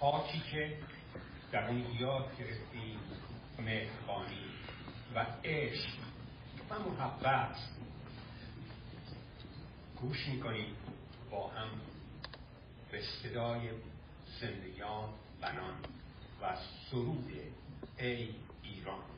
خاکی که در اون یاد گرفتیم مهربانی و عشق. و محبت. گوش می‌کنیم با هم به صدای زندگیان بنان و سرود ای ایران.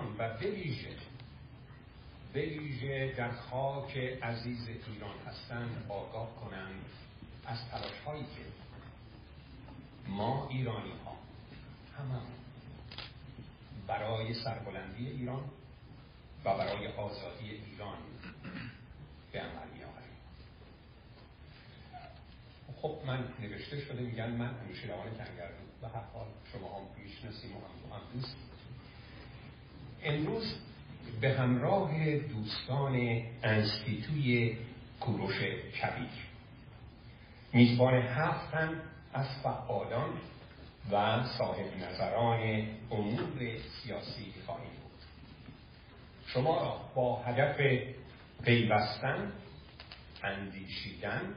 از جهان و بویژه بویژه در خاک عزیز ایران هستند. آگاه کنند از تلاش هایی که ما ایرانی ها همه برای سربلندی ایران و برای آزادی ایران به عمل می آوریم خب من نوشته شده میگن من انوشیروان کنگردو به هر حال شما هم می‌شناسیم و هم دوست امروز به همراه دوستان انستیتوی کوروش کبیر میزبان هفتم از فعالان و صاحب نظران امور سیاسی خواهیم بود. شما را با هدف پیوستن اندیشیدن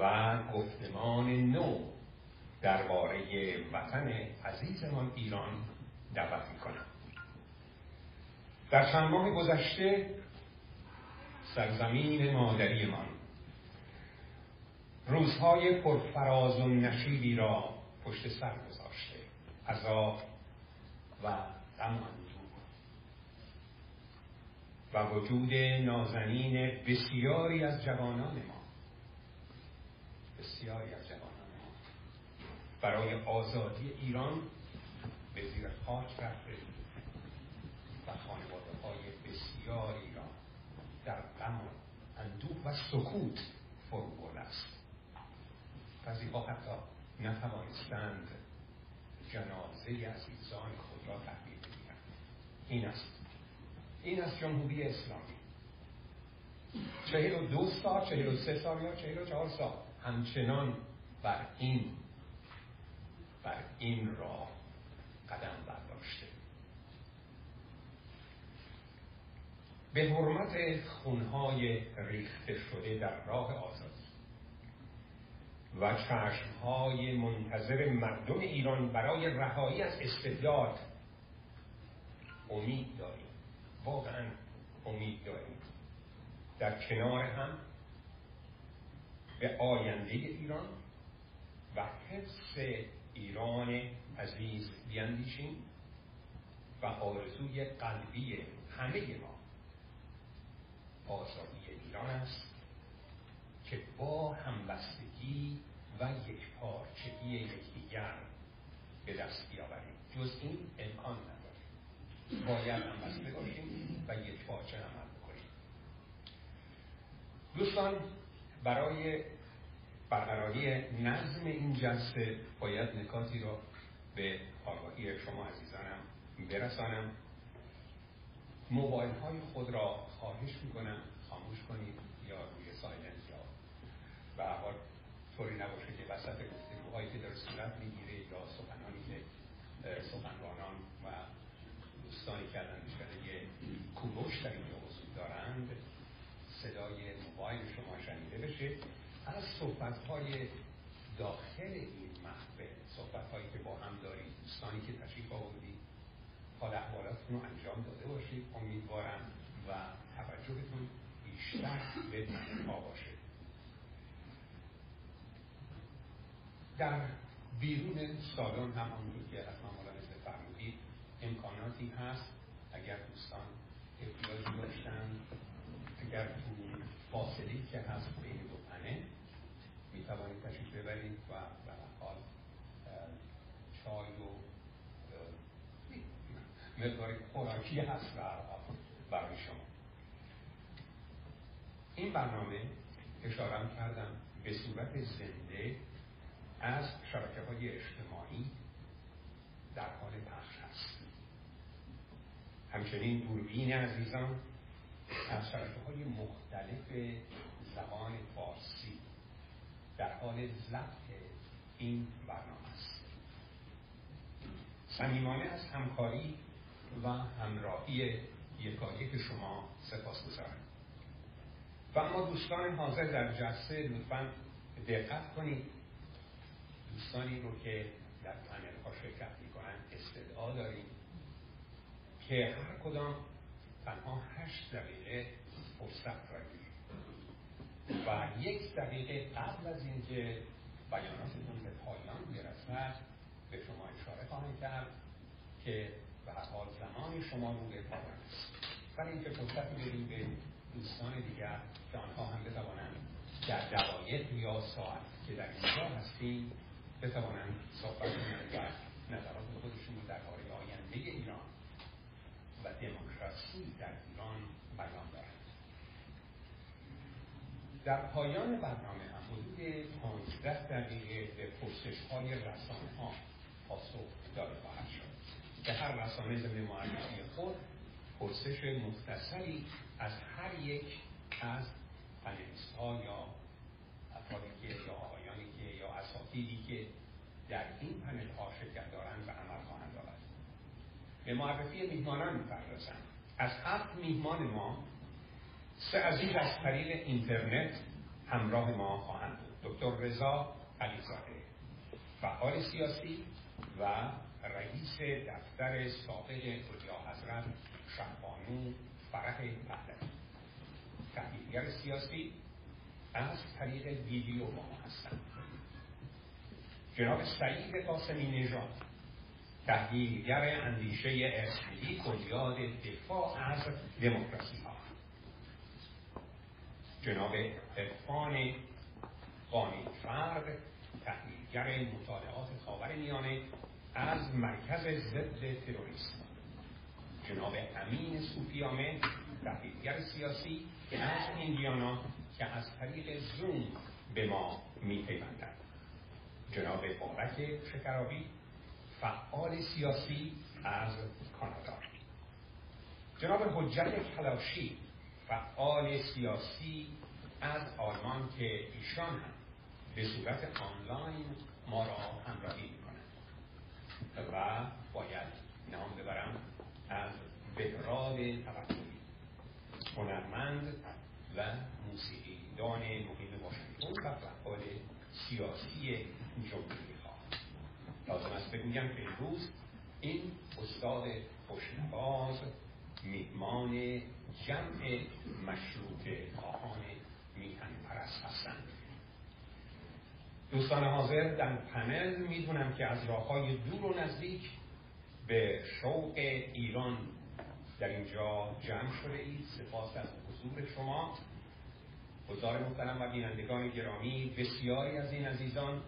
و گفتمان نو درباره وطن عزیزمان ایران دعوت می‌کنم. در چند ماه گذشته سرزمین مادریمان روزهای پرفراز و نشیبی را پشت سر گذاشته. عذاب و غم و وجود نازنین بسیاری از جوانان ما. بسیاری از جوانان ما. برای آزادی ایران به زیر خاک رفته. و خانواده های بسیاری را در غم اندوه و سکوت فرو برده است. بعضی ها حتی نتوانستند جنازه عزیزان خود را تحویل بگیرند این است. این از جمهوری اسلامی. چهل و دو سال چهل و سه سال یا چهل و چهار سال همچنان بر این بر این راه قدم برداشته به حرمت خونهای ریخته شده در راه آزادی و چشمهای منتظر مردم ایران برای رهایی از استبداد امید داریم. واقعا امید داریم. در کنار هم به آینده ایران و حفظ ایران عزیز بیندیشیم و آرزوی قلبی همه ما آزادی ایران است که با همبستگی و یک پارچگی یکدیگر به دست بیاوریم. جز این امکان نداره باید همبسته باشیم و یک پارچه عمل بکنیم. دوستان برای برقراری نظم این جلسه باید نکاتی را به آگاهی شما عزیزانم برسانم. موبایل های خود را خواهش می‌کنم خاموش کنید یا روی سایلنت یا به حال طوری نباشه که وسط گفتگوهایی که در صورت می‌گیره یا سخنانی که سخنرانان و دوستانی که الان یه کوروش در اینجا وجود دارند صدای موبایل شما شنیده بشه. از صحبت های داخل این محفل صحبت هایی که با هم دارید دوستانی که تشریف آوردید حال احوالاتتون رو انجام داده باشید. امیدوارم و توجهتون بیشتر به ها باشه. در بیرون سالن همانطور که از مولانه فرمودید امکاناتی هست اگر دوستان احتیاجی داشتن اگر تو فاصله که هست بین دو پنه می توانید تشریف ببرید و به حال چای و مقدار خوراکی هست برای شما. این برنامه اشارم کردم به صورت زنده از شبکه های اجتماعی در حال پخش هست. همچنین دوربین عزیزان از شبکه های مختلف زبان فارسی در حال ضبط این برنامه است. صمیمانه از همکاری و همراهی یکایک شما سپاس گذارم و اما دوستان حاضر در جلسه لطفا دقت کنید. دوستانی رو که در پنل ها شرکت می‌کنن استدعا داریم که هر کدام تنها هشت دقیقه فرصت داریم و یک دقیقه قبل از اینکه بیاناتتون به پایان برسد به شما اشاره خواهم کرد که به هر حال زمان شما رو به پایان برای اینکه فرصت بدیم به دوستان دیگر که آنها هم بتوانند در دقایق یا ساعت که در اینجا هستیم بتوانند صحبت کنند و نظرات خودشون در باره آینده ایران و دموکراسی در ایران بیان دارند در پایان برنامه هم حدود 15 دقیقه به پرسش های رسانه ها پاسخ داده خواهد شد. که هر رسانه ضمن معرفی خود پرسش مختصری از هر یک از پنلیست ها یا افرادی که یا آقایانی که یا اساتیدی که در این پنل ها شرکت دارند و عمل خواهند آورد به معرفی میهمانان می‌پردازم. از هفت میهمان ما سه عزیز از طریق اینترنت همراه ما خواهند بود. دکتر رضا علیزاده فعال سیاسی و رئیس دفتر سابق اولیا حضرت شهبانو فرح پهلوی تحلیلگر سیاسی از طریق ویدیو با ما هستند. جناب سعید قاسمی نژاد تحلیلگر اندیشه اسملی بنیاد دفاع از دموکراسی ها. جناب عرفان قانی فرد تحلیلگر مطالعات خاور میانه از مرکز ضد تروریسم. جناب امین صوفیامه تحلیلگر سیاسی که از ایندیانا که از طریق زوم به ما میپیوندند. جناب بابک شکرابی فعال سیاسی از کانادا. جناب حجت کلاشی فعال سیاسی از آلمان که ایشان هم به صورت آنلاین ما را همراهی و باید نام ببرم از بهراد توکلی هنرمند و موسیقیدان مقیم واشنگتن و فعال سیاسی جمهوری ها لازم است بگویم که امروز این استاد خوشنواز میهمان جمع مشروط خواهان میهن پرست هستند. دوستان حاضر در پنل می‌دونم که از راه های دور و نزدیک به شوق ایران در اینجا جمع شده اید. سپاس از حضور شما. حضار محترم و بینندگان گرامی بسیاری از این عزیزان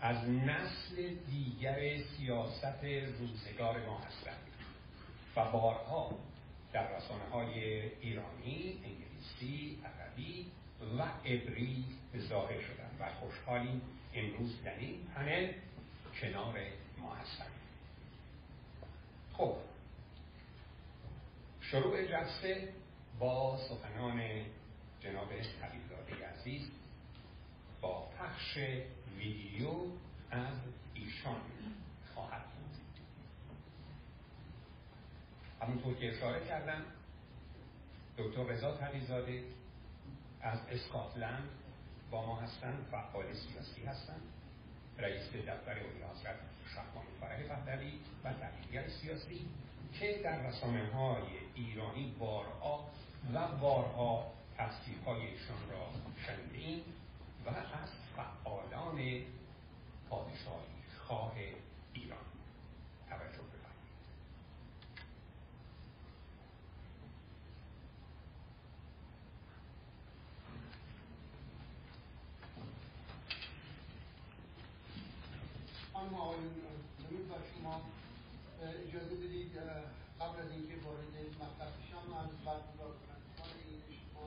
از نسل دیگر سیاست روزگار ما هستند و بارها در رسانه های ایرانی، انگلیسی، عربی و عبری ظاهر شدن و خوشحالیم امروز در این پنل کنار ما هستند خب شروع جلسه با سخنان جناب حبیبزاده عزیز با پخش ویدیو از ایشان خواهد بود. همونطور که اشاره کردم دکتر رضا تقیزاده از اسکاتلند با ما هستند فعال سیاسی هستند رئیس دفتر اولی حضرت شهبان فرح پهلوی و تحلیلگر سیاسی که در رسانه های ایرانی بارها و بارها تصویرهایشان را شنیدیم و از فعالان پادشاهی خواه خانم آقایون درود بر شما اجازه بدید قبل از اینکه وارد مطلب بشم از برگزار کنندگان این شما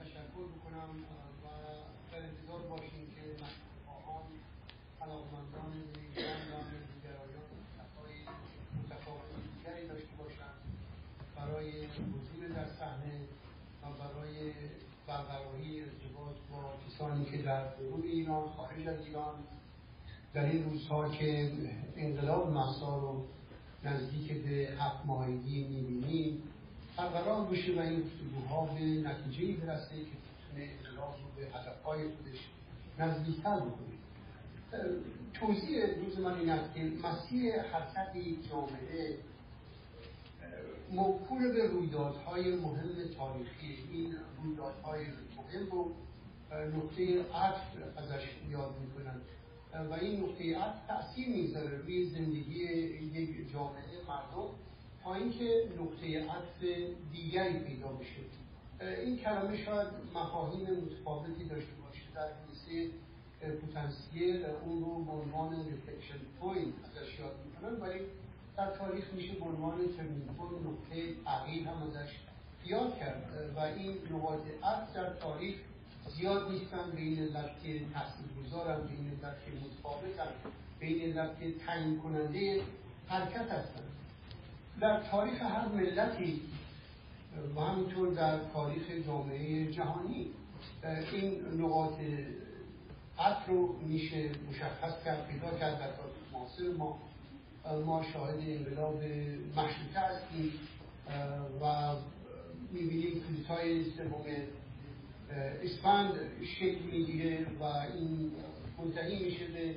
تشکر بکنم و در انتظار باشیم که مشروعخواهان علاقمندان ایران و ملیگرایان های متفاوت دیگری داشته باشند برای حضور در صحنه و برای برقراری ارتباط با کسانی که در درون ایران خارج از ایران در این روزها که انقلاب محسا رو نزدیک به هفت ماهگی می‌بینیم برقرار بشه و این گفتگوها به نتیجه برسه که بتونه انقلاب رو به هدفهای خودش نزدیکتر بکنه. توضیح روز من این است که مسیر حرکت جامعه موکول به رویدادهای مهم تاریخی این رویدادهای مهم رو نقطه عطف ازش یاد می‌کنن و این نقطه عطف تأثیر می‌ذاره روی زندگی یک جامعه مردم تا اینکه نقطه عطف دیگری پیدا بشه. این کلمه شاید مفاهیم متفاوتی داشته باشه در حیث پتانسیل اون رو به عنوان inflection point ازش یاد می‌کنن ولی در تاریخ میشه به عنوان turning نقطه تغییر هم ازش یاد کرد. و این نقاط عطف در تاریخ زیاد نیستن به این علت که تحصیل گذارن به این علت که متفاوتن به این علت که تعیین کننده حرکت هستن. در تاریخ هر ملتی و همینطور در تاریخ جامعه جهانی این نقاط عطف رو میشه مشخص کرد پیدا کرد در تاریخ معاصر ما. ما شاهد انقلاب مشروطه هستیم و می‌بینیم کودتای سوم اسفند شکل می‌گیره و این منتهی میشه به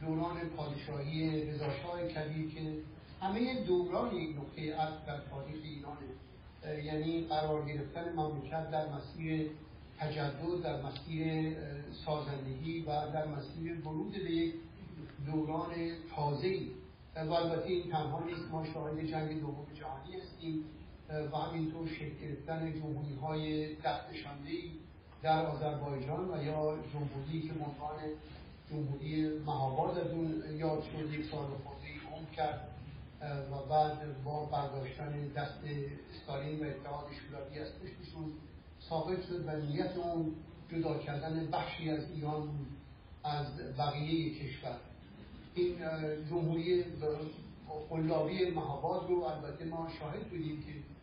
دوران پادشاهی رضاشاه کبیر که همه دوران یک نقطه عطف در تاریخ ایرانه یعنی قرار گرفتن مملکت در مسیر تجدد در مسیر سازندگی و در مسیر ورود به یک دوران تازه‌ای. و البته این تنها نیست ما شاهد جنگ دوم جهانی هستیم. و همینطور شکل گرفتن جمهوری های دستشاندهی در آذربایجان و یا جمهوری که عنوان جمهوری مهاباد از اون یاد شد یک سال خورده عمر کرد و بعد با برداشتن دست استالین و اتحاد شوروی از پشتشون ثابت شد و نیت اون جدا کردن بخشی از ایران از بقیه کشور. این جمهوری قلابی مهاباد رو البته ما شاهد بودیم که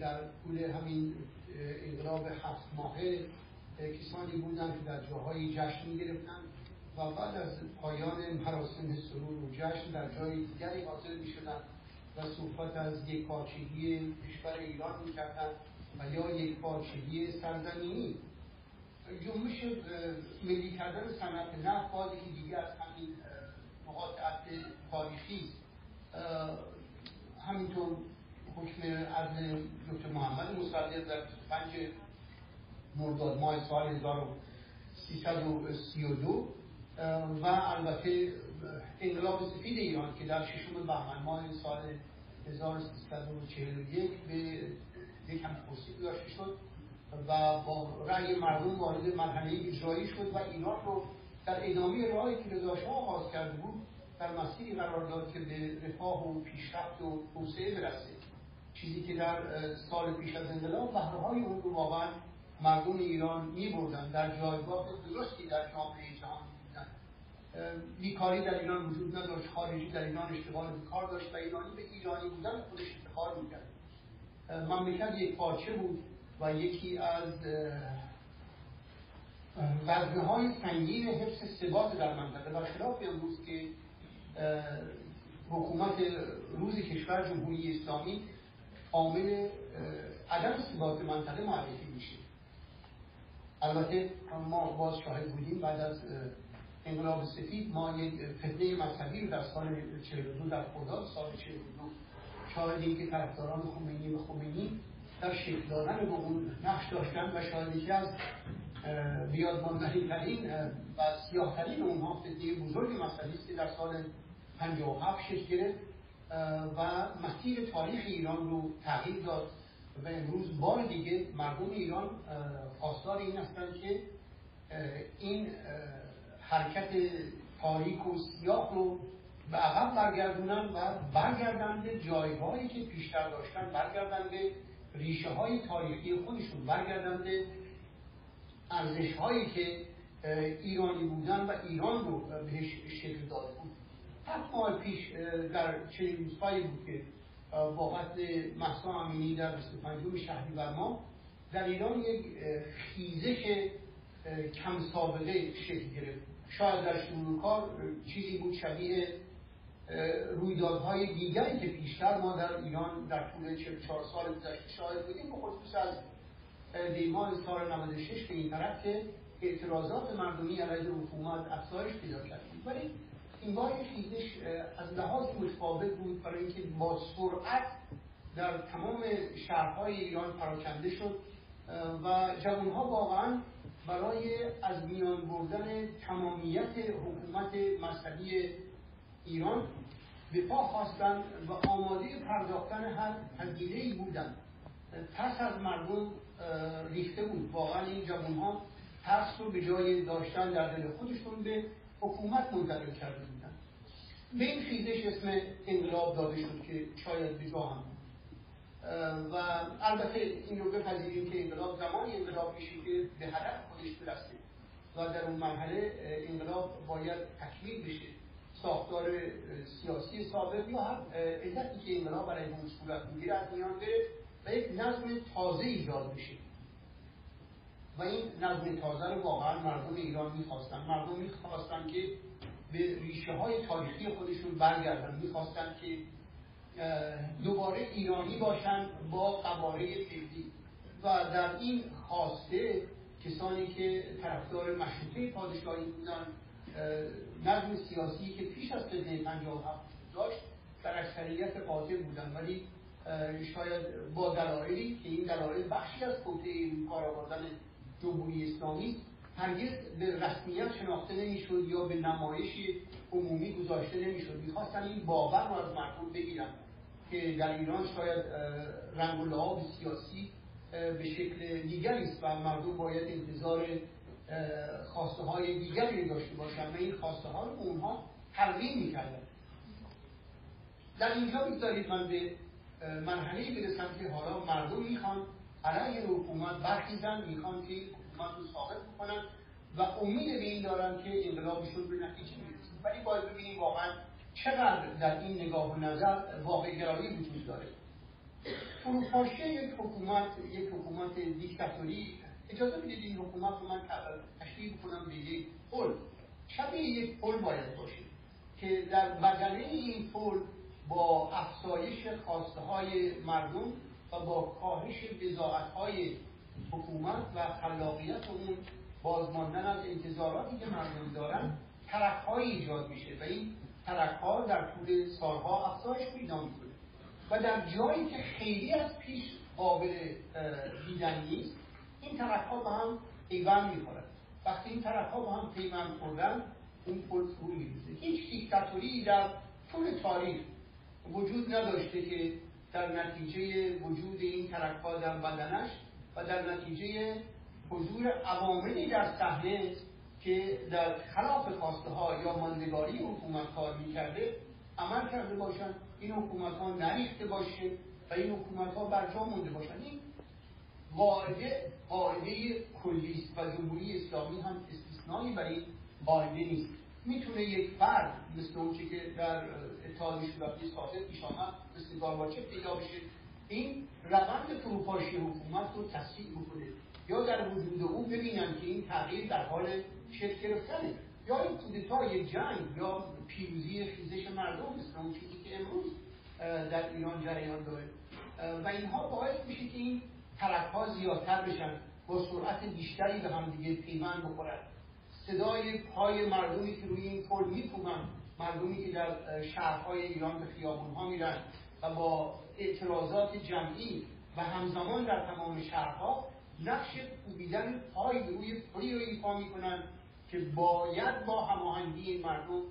در طول همین انقلاب هفت ماهه کسانی بودن که در جاهای جشن گرفتن و بعد از پایان مراسم سرور و جشن در جای دیگری حاضر می شدن و صحبت از یک پارچگی کشور ایران می کردن و یا یک پارچگی سرزمینی. جنبش ملی کردن صنعت نفت باز که دیگه از همین نقاط تاریخی. همینطور حکم عدل دکتر محمد مصدق در 25 مرداد ماه سال 1332 و البته انقلاب سفید ایران که در ششم بهمن ماه سال 1341 به یک هم داشته شد و با رأی مردم وارد مرحله اجرایی شد و ایران رو در ادامه راهی که رضا آغاز کرده بود در مسیری قرار داد که به رفاه و پیشرفت و توسعه برسه. چیزی که در سال پیش از انقلاب بهرهای اون رو واقعا مردم ایران می بردن در جایگاه درستی در جامعه جهان بودن. بیکاری در ایران وجود نداشت خارجی در ایران اشتغال بیکار داشت و ایرانی به ایرانی بودن خودش افتخار می‌کرد. مملکت یک پارچه بود و یکی از وزنه های سنگین حفظ ثبات در منطقه. برخلاف امروز که حکومت روز کشور جمهوری اسلامی عامل عدم ثبات منطقه معرفی میشه. البته ما باز شاهد بودیم بعد از انقلاب سفید ما یک فتنه مذهبی رو در سال 42 در خرداد سال 42 شاهدیم که طرفداران خمینی و خمینی در شکل دادن به اون نقش داشتن و شاید یکی از بیادماندهی ترین و سیاه ترین اونها فتنه بزرگ مذهبی است که در سال 57 شکل گرفت. و مسیر تاریخ ایران رو تغییر داد و امروز بار دیگه مردم ایران خواستار این هستند که این حرکت تاریک و سیاه رو به عقب برگردونن و برگردن به جایگاهی که پیشتر داشتن برگردن به ریشه های تاریخی خودشون برگردن به ارزش هایی که ایرانی بودن و ایران رو بهش شکل داده بود. هفت ماه پیش در چنین روزهایی بود که با قتل محسا امینی در 25 شهری ما در ایران یک خیزش کم سابقه شکل گرفت. شاید در شروع کار چیزی بود شبیه رویدادهای دیگری که پیشتر ما در ایران در طول 44 سال گذشته شاهد بودیم. به خصوص از دیمان سال 96 به این طرف که اعتراضات مردمی علیه حکومت افزایش پیدا کرد ولی این بار خیزش از لحاظ متفاوت بود برای اینکه با سرعت در تمام شهرهای ایران پراکنده شد و جوانها واقعا برای از میان بردن تمامیت حکومت مذهبی ایران به پا خواستن و آماده پرداختن هر هزینه ای بودن ترس از مردم ریخته بود. واقعا این جوان ها ترس رو به جای داشتن در دل خودشون به حکومت منتقل کرده بودن. به این خیزش اسم انقلاب داده شد که شاید جا هم و البته این رو بپذیریم که انقلاب زمانی انقلاب میشه که به هدف خودش برسه و در اون مرحله انقلاب باید تکمیل بشه. ساختار سیاسی سابق یا هر علتی که انقلاب برای اون صورت می‌گیره از میان بره و یک نظم تازه ایجاد بشه. و این نظم تازه رو واقعا مردم ایران می‌خواستن. مردم می‌خواستن که به ریشه های تاریخی خودشون برگردن. می‌خواستن که دوباره ایرانی باشن با قواره فعلی. و در این خواسته کسانی که طرفدار مشروطه پادشاهی بودن نظم سیاسی که پیش از سده 57 داشت در اکثریت قاطع بودن. ولی شاید با دلایلی که این دلایل بخشی از کوته کار آوردن جمهوری اسلامی هرگز به رسمیت شناخته نمی‌شد یا به نمایش عمومی گذاشته نمی‌شد. می‌خواستن این باور رو از مردم بگیرن که در ایران شاید رنگ و لعاب سیاسی به شکل دیگری است و مردم باید انتظار خواسته های دیگری داشته باشن و این خواسته ها رو اونها تلقین می‌کردن. در اینجا بگذارید من به مرحله برسم که حالا مردم می‌خوان علیه حکومت برخیزن می‌خوان که حکومت رو ثابت بکنن و امید به این دارن که انقلابشون به نتیجه می‌رسه ولی باید ببینیم واقعا چقدر در این نگاه و نظر واقع گرایی وجود داره. فروپاشی یک حکومت یک حکومت دیکتاتوری اجازه بدید این حکومت رو من تشبیه بکنم به یک پل. شبیه یک پل باید باشه که در بدنه این پل با افزایش خواسته های مردم با کاهش بزاعت های حکومت و خلاقیت اون بازماندن از انتظاراتی که مردم دارن ترک ایجاد میشه و این ترک در طول سالها افزایش پیدا می‌کنه. و در جایی که خیلی از پیش قابل دیدن نیست این ترک ها با هم پیوند می‌خورن. وقتی این ترک ها با هم پیوند خوردن اون پل فرو میریزه. هیچ دیکتاتوری در طول تاریخ وجود نداشته که در نتیجه وجود این ترک ها در بدنش و در نتیجه حضور عواملی در صحنه که در خلاف خواسته ها یا ماندگاری حکومت کار می‌کرده عمل کرده باشن این حکومت ها نریخته باشه و این حکومت ها بر جا مونده باشن. این قاعده قاعده کلی و جمهوری اسلامی هم استثنایی برای قاعده نیست. می‌تونه یک فرد مثل اون که در اتحاد شوروی سازه پیش آمد مثل گارباچف پیدا بشه این روند فروپاشی حکومت رو تصدیق بکنه یا در وجود او ببینن که این تغییر در حال شکل گرفتنه. یا این کودتا یک جنگ یا پیروزی خیزش مردم مثل اون چیزی که امروز در ایران جریان داره. و اینها باعث میشه که این طرف ها زیادتر بشن با سرعت بیشتری به هم دیگه پیوند بخورن. صدای پای مردمی که روی این پل میکوبن مردمی که در شهرهای ایران به خیابون ها میرن و با اعتراضات جمعی و همزمان در تمام شهرها نقش کوبیدن پای روی پلی رو ایفا می‌کنن که باید با هماهنگی مردم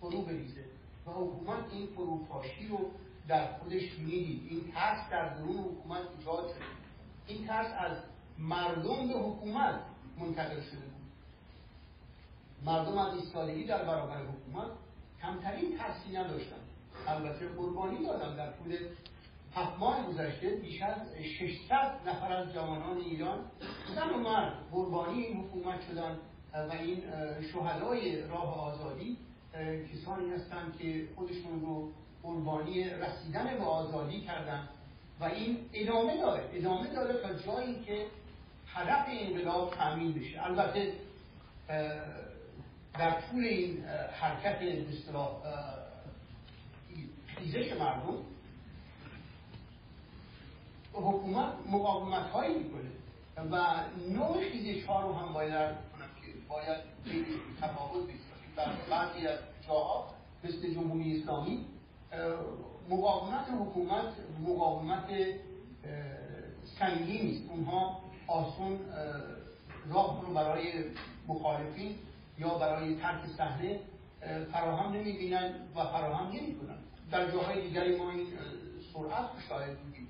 فرو بریزه و حکومت این فروپاشی رو در خودش می‌دید. این ترس در درون حکومت ایجاد شده. این ترس از مردم به حکومت منتقل شده مردم از ایستادگی در برابر حکومت کمترین ترسی نداشتن البته قربانی دادم در طول هفت ماه گذشته بیش از 600 نفر از جوانان ایران زن و مرد قربانی این حکومت شدن و این شهدای راه آزادی کسانی هستند که خودشون رو قربانی رسیدن به آزادی کردن و این ادامه داره. ادامه داره تا جایی که هدف انقلاب تامین بشه. البته در طول این حرکت اصطلاح خیزش مردم حکومت مقاومت هایی می‌کنه و نوع خیزش ها رو هم باید کنم که باید تفاوت بسازیم بعضی از جاها مثل جمهوری اسلامی مقاومت حکومت مقاومت سنگین نیست. اونها آسون راه رو برای مخالفین یا برای ترک صحنه فراهم نمی‌بینن و فراهم نمی‌کنن. در جاهای دیگری ما این سرعت رو شاهد بودیم.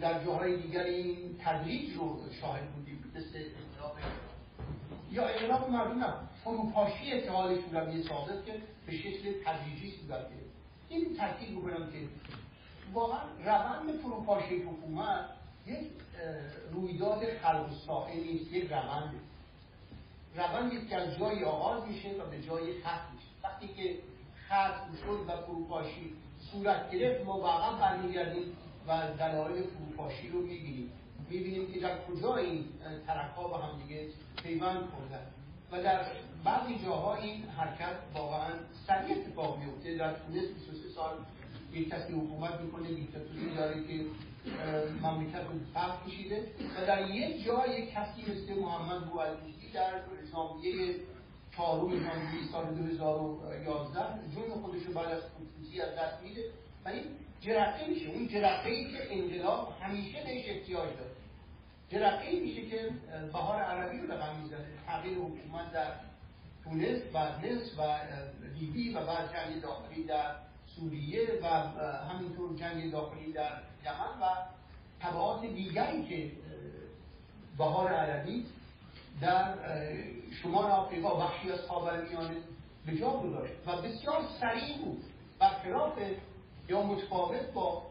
در جاهای دیگری این تدریج رو شاهد بودیم مثل یا انقلاب مردم نه فروپاشی اتحاد شوروی سابق که به شکل تدریجی صورت گرفت این تاکید بکنم که واقعا روند فروپاشی حکومت یک رویداد خلق نیست یک روند. روندی که از جایی آغاز میشه و به جای ختم میشه. وقتی که ختم شد و فروپاشی صورت گرفت ما واقعا برمیگردیم و دلایل فروپاشی رو می‌بینیم. می‌بینیم که در کجا این ترک ها با هم دیگه پیوند خوردن. و در بعضی جاها این حرکت واقعا سریع اتفاق میفته در تونس 23 سال یک کسی حکومت می‌کنه دیکتاتوری داره که مملکت رو فرق کشیده. و در یک جا یک کسی مثل محمد بوالدیدی در ژانویه چهارم ژانویه سال 2011 جون خودش رو بعد از از دست میده. و این جرقه میشه. اون جرقه ای که انقلاب همیشه بهش احتیاج داره. جرقه ای میشه که بهار عربی رو رقم می‌زنه. تغییر حکومت در تونس و نصف و لیبی و بعد جنگ داخلی در سوریه و همینطور جنگ داخلی در یمن و تبعات دیگری که بهار عربی در شمال آفریقا بخشی از خاورمیانه به جا گذاشت و بسیار سریع بود. برخلاف یا متفاوت با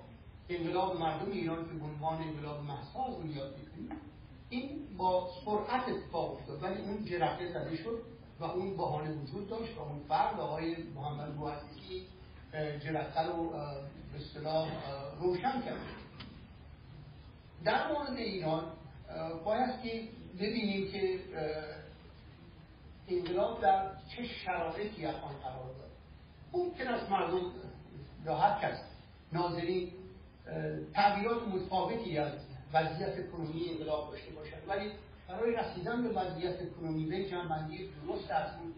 انقلاب مردم ایران که عنوان انقلاب محسا از اون یاد این با سرعت اتفاق افتاد. ولی اون جرقه زده شد و اون بهانه وجود داشت و اون فرد آقای محمد بوعزیزی جرقه رو به اصطلاح روشن کرد. در مورد ایران باید که ببینیم که انقلاب در چه شرایطی آن قرار داره ممکن است مردم یا هر کس ناظرین تغییرات متفاوتی از وضعیت کنونی انقلاب داشته باشد. ولی برای رسیدن به وضعیت کنونی به جنبندی درست از اون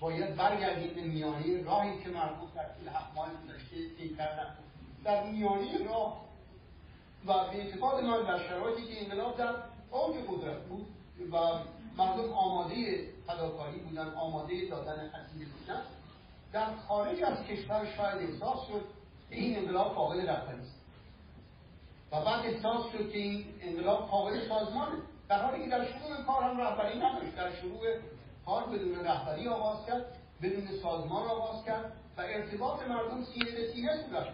باید برگردیم به میانه راهی که مربوط در طول هفت ماه گذشته کردن. در میانه راه و به اعتقاد من در شرایطی که انقلاب در اوج قدرت بود و مردم آماده فداکاری بودن آماده دادن هزینه بودن. در خارج از کشور شاید احساس شد که این انقلاب قابل رفتنی است. و بعد احساس شد که این انقلاب قابل سازمانه. در حالی که در شروع کار هم رهبری نداشت. در شروع کار بدون رهبری آغاز کرد بدون سازمان آغاز کرد و ارتباط مردم سینه به سینه صورت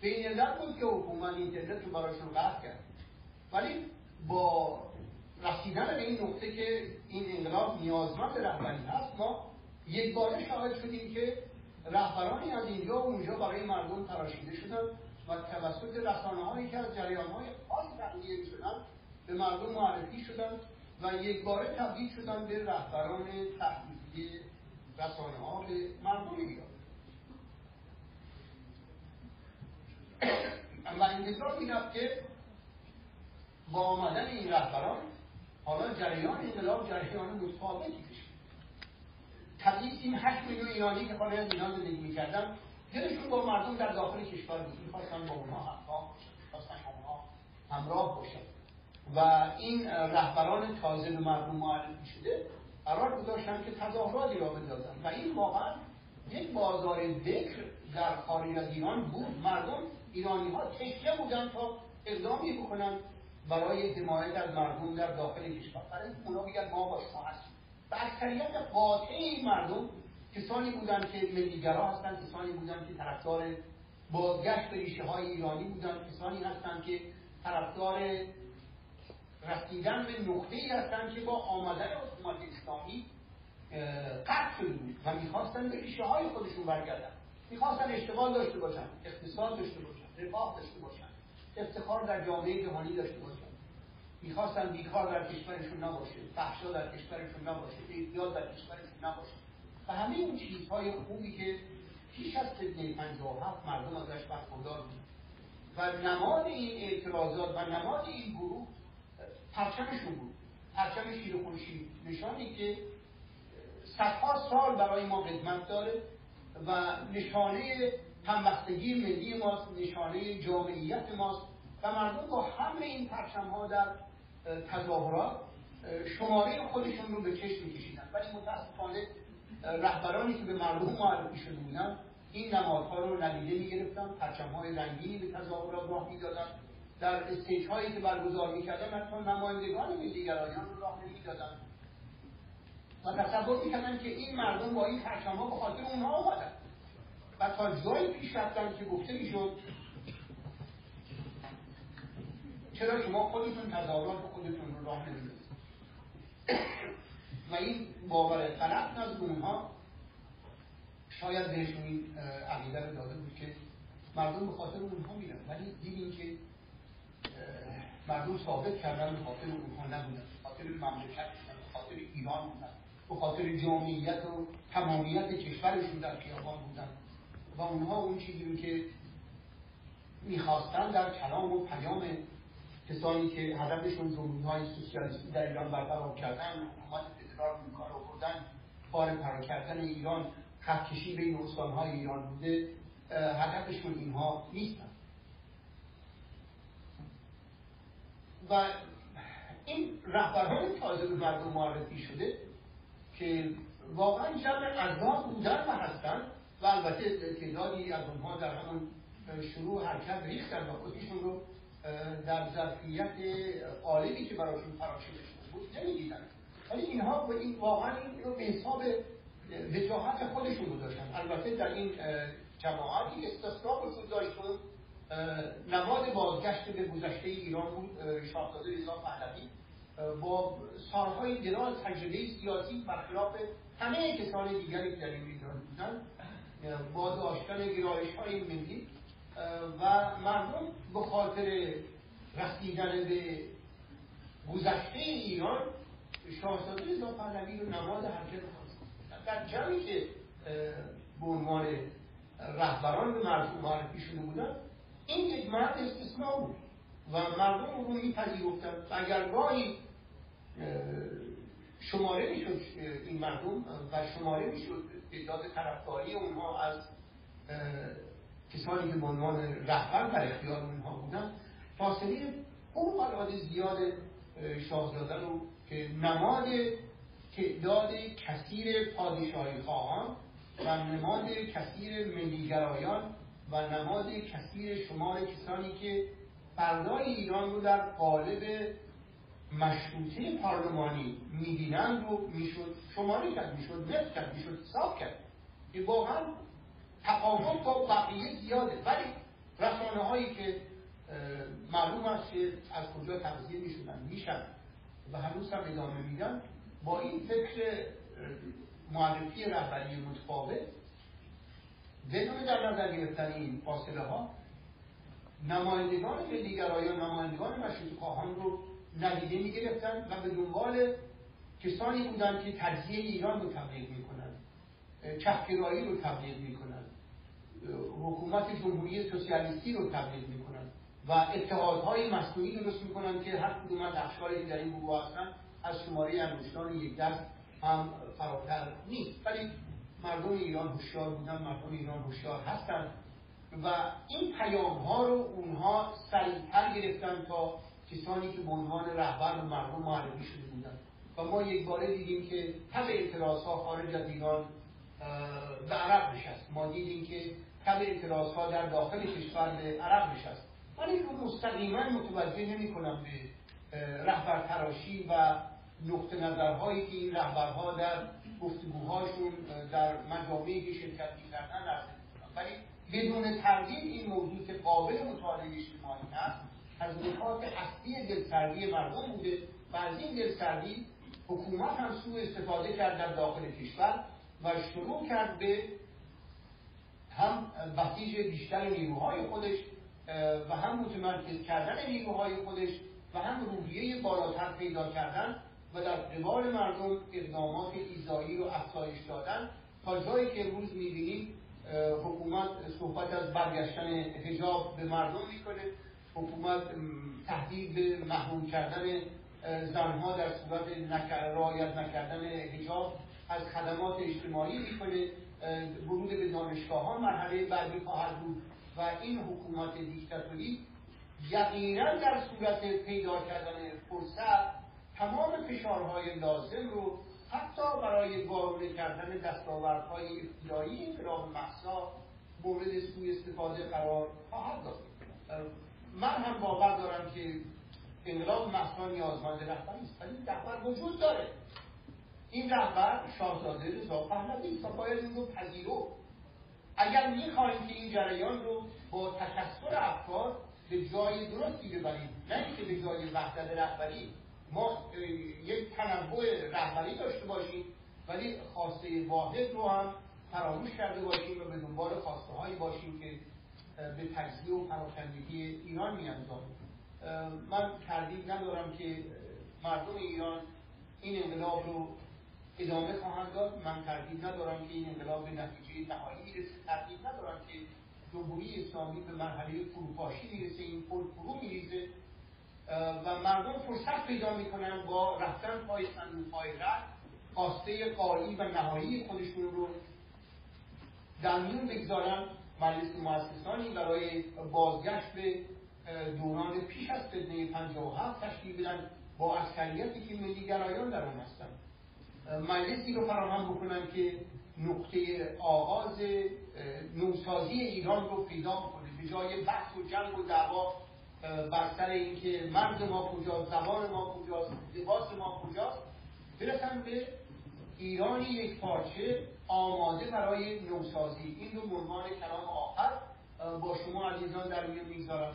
به این بود که حکومت اینترنت رو براشون قطع کرد. ولی با رسیدن به این نقطه که این انقلاب نیازمند رهبری هست ما یک باره شاهد شدیم که رهبرانی از اینجا و اونجا برای مردم تراشیده شدن و توسط رسانه هایی که از جریان های خاص تغییر شدن به مردم معرفی شدن و یک باره تبدیل شدن به رهبران تحقیقی رسانه ها به مردم ایران و انتظار می‌رفت که با آمدن این رهبران حالا جریان انقلاب جریان متفاوتی بشه طبیعی این هشت میلیون ایرانی که خارج از ایران زندگی می‌کردن دلشون با مردم در داخل کشور بود. می‌خواستن با اونها همراه می‌خواستن اونها همراه باشن. و این رهبران تازه به مردم معرفی شده قرار گذاشتن که تظاهراتی را بدازن و این واقعا یک بازار ذکر در خارج از ایران بود. مردم ایرانی ها تشکه بودن تا اقدامی بکنن. برای حمایت از مردم در داخل کشور. برای اونا بگن ما با شما هستیم. و اکثریت قاطع این مردم کسانی بودن که ملیگرا هستند کسانی بودن که طرفدار بازگشت به ریشه های ایرانی بودن کسانی هستند که طرفدار رسیدن به نقطه ای هستند که با آمدن حکومت اسلامی قطع شده بود و می‌خواستن به ریشه های خودشون برگردن. می‌خواستن اشتغال داشته باشن اقتصاد داشته باشن رفاه داشته باشن. افتخار در جامعه جهانی داشته باشن. می‌خواستن بیکار در کشورشون نباشه فحشا در کشورشون نباشه اعتیاد در کشورشون نباشه. و همه اون چیزهای خوبی که پیش از سدنه 57 مردم ازش برخوردار بود و نماد این اعتراضات و نماد این گروه پرچمشون بود. پرچم شیر خورشید نشانی که صدها سال برای ما خدمت داره و نشانه همبستگی ملی ماست نشانه جامعیت ماست و مردم با همه این پرچم ها در تظاهرات شماره خودشون رو به چشم میکشیدن. ولی متاسفانه رهبرانی که به مردم معرفی شده بودن این نمادها رو ندیده می‌گرفتن پرچم های رنگینی به تظاهرات راه می‌دادن. در استیج هایی که برگزار می‌کردن حتی نمایندگان ملیگرایان رو راه نمی‌دادن. و تصور می‌کردن که این مردم با این پرچم ها به خاطر اونها آمدن و تا جایی پیش رفتن که گفته می‌شد چرا شما خودتون تظاهرات خودتون رو راه نمی‌دید و این باور غلط نزد اونها شاید بهشون این عقیده رو داده بود که مردم به خاطر اونها میرن. ولی دیدیم که مردم ثابت کردن به خاطر اونها نبودن به خاطر مملکت به خاطر ایران بودن به خاطر جامعیت و تمامیت کشورشون در خیابان بودن. و اونها اون چیزی رو که می‌خواستن در کلام و پیام کسانی که هدفشون جمهوری سوسیالیستی در ایران برقرار کردن حکومت فدرال کار بردن کار فرا کردن ایران خطکشی بین های ایران بوده هدفشون اینها نیستن. و این رهبران تازه به مردم معرفی شده که واقعا جمع ارزان بودن و هستن. و البته تعدادی از اونها در همون شروع حرکت ریختن و خودشون رو در ظرفیت قالبی که براشون فراشه بود نمی‌دیدن. ولی اینها به این واقعا این رو به حساب وجاهت خودشون گذاشتن. البته در این جماعتی استثناء وجود داشت نماد بازگشت به گذشته ایران بود شاهزاده رضا پهلوی. با سالهای دراز تجربه سیاسی برخلاف همه کسان دیگری که در این ایران بودن. با داشتن گرایش های ملی و مردم به خاطر رسیدن به گذشته ایران شاهزاده رضا پهلوی رو نماد حرکت در جمعی که به عنوان رهبران به مردم معرفی شده بودن این یک مرد استثناء بود و مردم رو میپذیرفتن و اگر گاهی شماره می‌شد این مردم و شماره می‌شد تعداد طرفداری اونها از کسانی که به عنوان رهبر در اختیار اونها بودن فاصله اون العاده زیاد شاهزاده رو که نماد تعداد کثیر پادشاهی خواهان و نماد کثیر ملیگرایان و نماد کثیر شمار کسانی که فردای ایران رو در قالب مشروطه پارلمانی میدینند رو می‌شد شماره کرد می‌شد نفت کرد می‌شد حساب کرد. این واقعا تفاوت با بقیه زیاده. ولی رسانه هایی که معلوم است که از کجا تغذیه می‌شدن میشن و هنوز هم ادامه میدن با این فکر معرفی رهبری متفاوت بدون در نظر گرفتن این فاصله ها نمایندگان ملیگرایان نمایندگان مشروط خواهان رو ندیده می‌گرفتن و به دنبال کسانی بودند که تجزیه ایران رو تبلیغ می‌کنن چپگرایی رو تبلیغ می‌کنن حکومت جمهوری سوسیالیستی رو تبلیغ می‌کنن و اتحادهای مصنوعی درست می‌کنن که هر کدوم از اخشاری در این گروه هستن از شماره انگشتان یک دست هم فراتر نیست. ولی مردم ایران هوشیار بودن مردم ایران هوشیار هستند و این پیام ها رو اونها سریعتر گرفتن تا کسانی که به عنوان رهبر و مردم معرفی شده بودن و ما یک باره دیدیم که تب اعتراض ها خارج از ایران به عرب نشست. ما دیدیم که تب اعتراض ها در داخل کشور به عرب نشست. من این رو مستقیما متوجه نمی کنم به رهبر تراشی و نقطه نظرهایی که این رهبرها در گفتگوهاشون در مجامعی که شرکت می‌کردن ولی بدون تردید این موضوع که قابل مطالعه اجتماعی هست از نکات اصلی دلسردی مردم بوده. و از این دلسردی حکومت هم سوء استفاده کرد در داخل کشور و شروع کرد به هم بسیج بیشتر نیروهای خودش و هم متمرکز کردن نیروهای خودش و هم روحیه بالاتر پیدا کردن و در قبال مردم اقدامات ایزایی رو افزایش دادن. تا جایی که امروز می‌بینیم حکومت صحبت از برگشتن هجاب به مردم می‌کنه. حکومت تهدید محروم کردن زنها در صورت رعایت نکردن هجاب از خدمات اجتماعی می‌کنه ورود به دانشگاه ها مرحله بعدی خواهد بود و این حکومت دیکتاتوری یقینا در صورت پیدا کردن فرصت تمام فشارهای لازم رو حتی برای وارونه کردن دستاوردهای ابتدایی انقلاب محسا مورد سوی استفاده قرار خواهد داد. من هم باور دارم که انقلاب محسا نیازمند رهبری است ولی رهبر وجود داره. این رهبر شاهزاده رضا پهلوی است و باید این رو پذیرو اگر می‌خواهیم که این جریان رو با تکسر افکار به جای درستی ببریم نه اینکه به جای وحدت رهبری ما یک تنوع رهبری داشته باشیم ولی خواسته واحد رو هم فراموش کرده باشیم و به دنبال خواسته هایی باشیم که به تجزیه و پراکندگی ایران میانجامیم من تردید ندارم که مردم ایران این انقلاب رو ادامه خواهند داد. من تردید ندارم که این انقلاب به نتیجه نهایی می‌رسه. تردید ندارم که جمهوری اسلامی به مرحله فروپاشی می‌رسه این پل فرو میریزه. و مردم فرصت پیدا می‌کنن با رفتن پای صندوق های رد خواسته قایی و نهایی خودشون رو در میون بگذارن. مجلس مؤسسانی برای بازگشت به دوران پیش از فتنه 57 تشکیل بدن با اکثریتی که ملی گرایان در اون هستن. مجلسی رو فراهم بکنن که نقطه آغاز نوسازی ایران رو پیدا کنه به جای بحث و جنگ و دعوا بر سر اینکه مرد ما کجاست زبان ما کجاست لباس ما کجاست برسن به ایرانی یک پارچه آماده برای نوسازی. این رو عنوان کلام آخر با شما عزیزان در میون می‌گذارم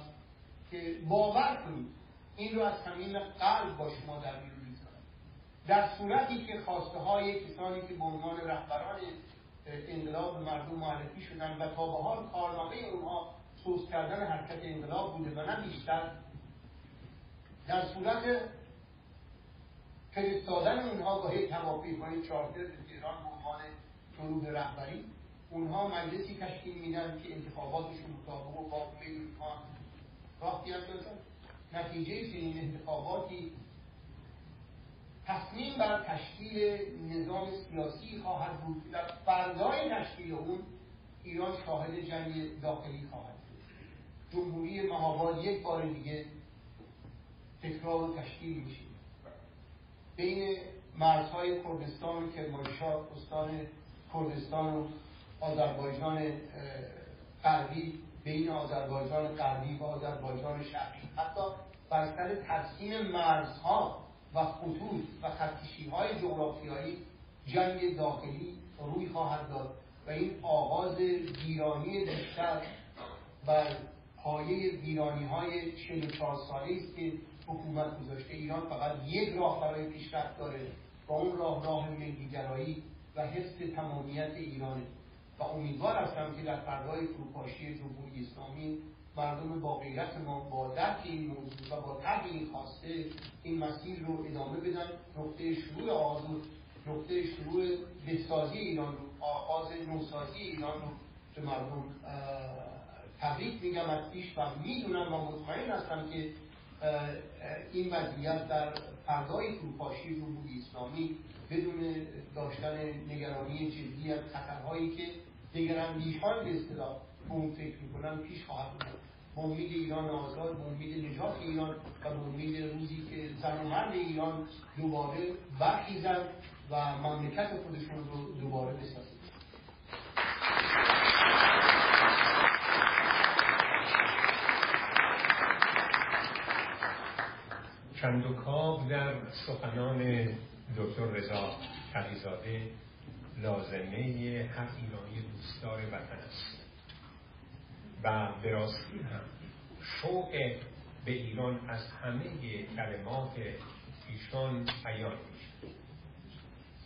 که باور کنید این رو از صمیم قلب با شما در میون می‌گذارم. در صورتی که خواسته های کسانی که به رهبران انقلاب مردم معرفی شدن و تا به حال کارنامه اونها سوز کردن حرکت انقلاب بوده و نه بیشتر در صورت فرستادن اونها با یک هواپیمای چارتر به تهران به عنوان شروع رهبری اونها مجلسی تشکیل میدن که انتخاباتشون مطابق و با میلیون راه بیاندازن نتیجه چنین انتخاباتی تصمیم بر تشکیل نظام سیاسی خواهد بود و فردای تشکیل اون ایران شاهد جنگ داخلی خواهد بود. جمهوری مهاباد یک بار دیگه تکرار و تشکیل میشه. بین مرزهای کردستان و کرمانشاه استان کردستان و آذربایجان غربی بین آذربایجان غربی و آذربایجان شرقی. حتی بر سر ترسیم مرزها و خطوط و خطکشی های جغرافیایی جنگ داخلی روی خواهد داد و این آغاز ویرانی بیشتر بر پایه ویرانی های 44 ساله است که حکومت گذاشته. ایران فقط یک راه برای پیشرفت داره و اون راه راه ملیگرایی حفظ تمامیت ایرانه و امیدوار هستم که در فردای فروپاشی جمهوری اسلامی مردم با غیرت ما با درک این موضوع و با طرح این خواسته این مسیر رو ادامه بدن نقطه شروع آغاز نقطه شروع بسازی ایران رو آغاز نوسازی ایران رو به مردم تبریک میگم از پیش و می‌دونم و مطمئن هستم که این وضعیت در فردای فروپاشی جمهوری اسلامی بدون داشتن نگرانی جدی از خطرهایی که دگراندیشان به اصطلاح به اون فکر می‌کنن پیش خواهد بود به امید ایران آزاد به امید نجات ایران و به امید روزی که زن و مرد ایران دوباره برخیزن و مملکت خودشون رو دوباره بسازن. چند و کاب در سخنان دکتر رضا تقیزاده لازمه هر ایرانی دوستدار وطن است. و به راستی هم شوق به ایران از همه کلمات ایشان بیان میشه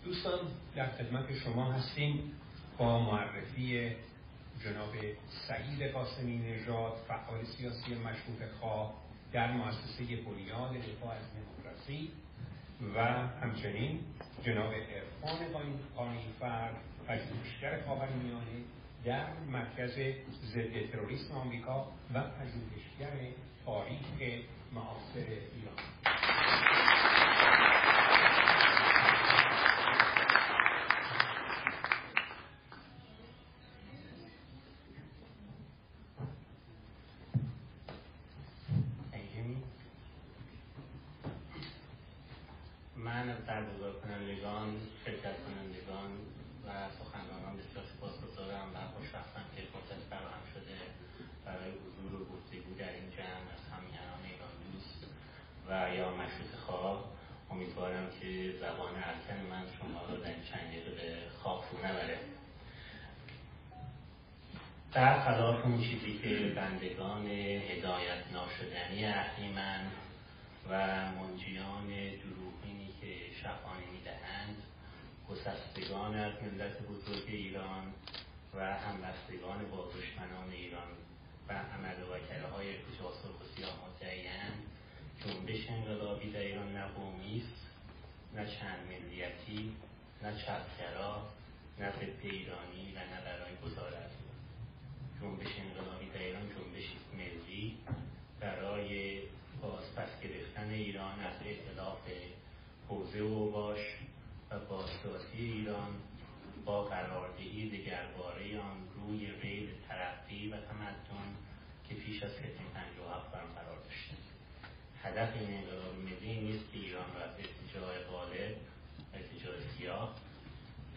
دوستان در خدمت شما هستیم با معرفی جناب سعید قاسمی نژاد فعال سیاسی مشروط خواه در مؤسسه بنیاد دفاع از دموکراسی و همچنین جناب ارفان قانیفر پژوهشگر خاورمیانه در مرکز ضد تروریسم آمریکا و پژوهشگر تاریخ معاصر ایران. زبان ارکن من شما را در چند دقیقه به خواب نبره. در خلاف اون چیزی که بندگان هدایت ناشدنی اهریمن و منجیان دروغینی که شفانه می‌دهند گسستگان از ملت بزرگ ایران و همبستگان با دشمنان ایران و عمل و وکله های سرخ و سیاه جنبش انقلابی در ایران نه قومی است. نه چند ملیتی نه چپگرا نه ضد ایرانی و نه برای گذارت جنبش انقلابی در ایران جنبش ملی برای بازپس گرفتن ایران از اطلاف حوزه باش و بازسازی ایران با قراردهی دگرباره آن روی ریل ترقی و تمدن که پیش از فتن 57 برقرار داشته. هدف این انقلاب ملی نیست که ایران را از ارتجاع غالب ارتجاع سیاه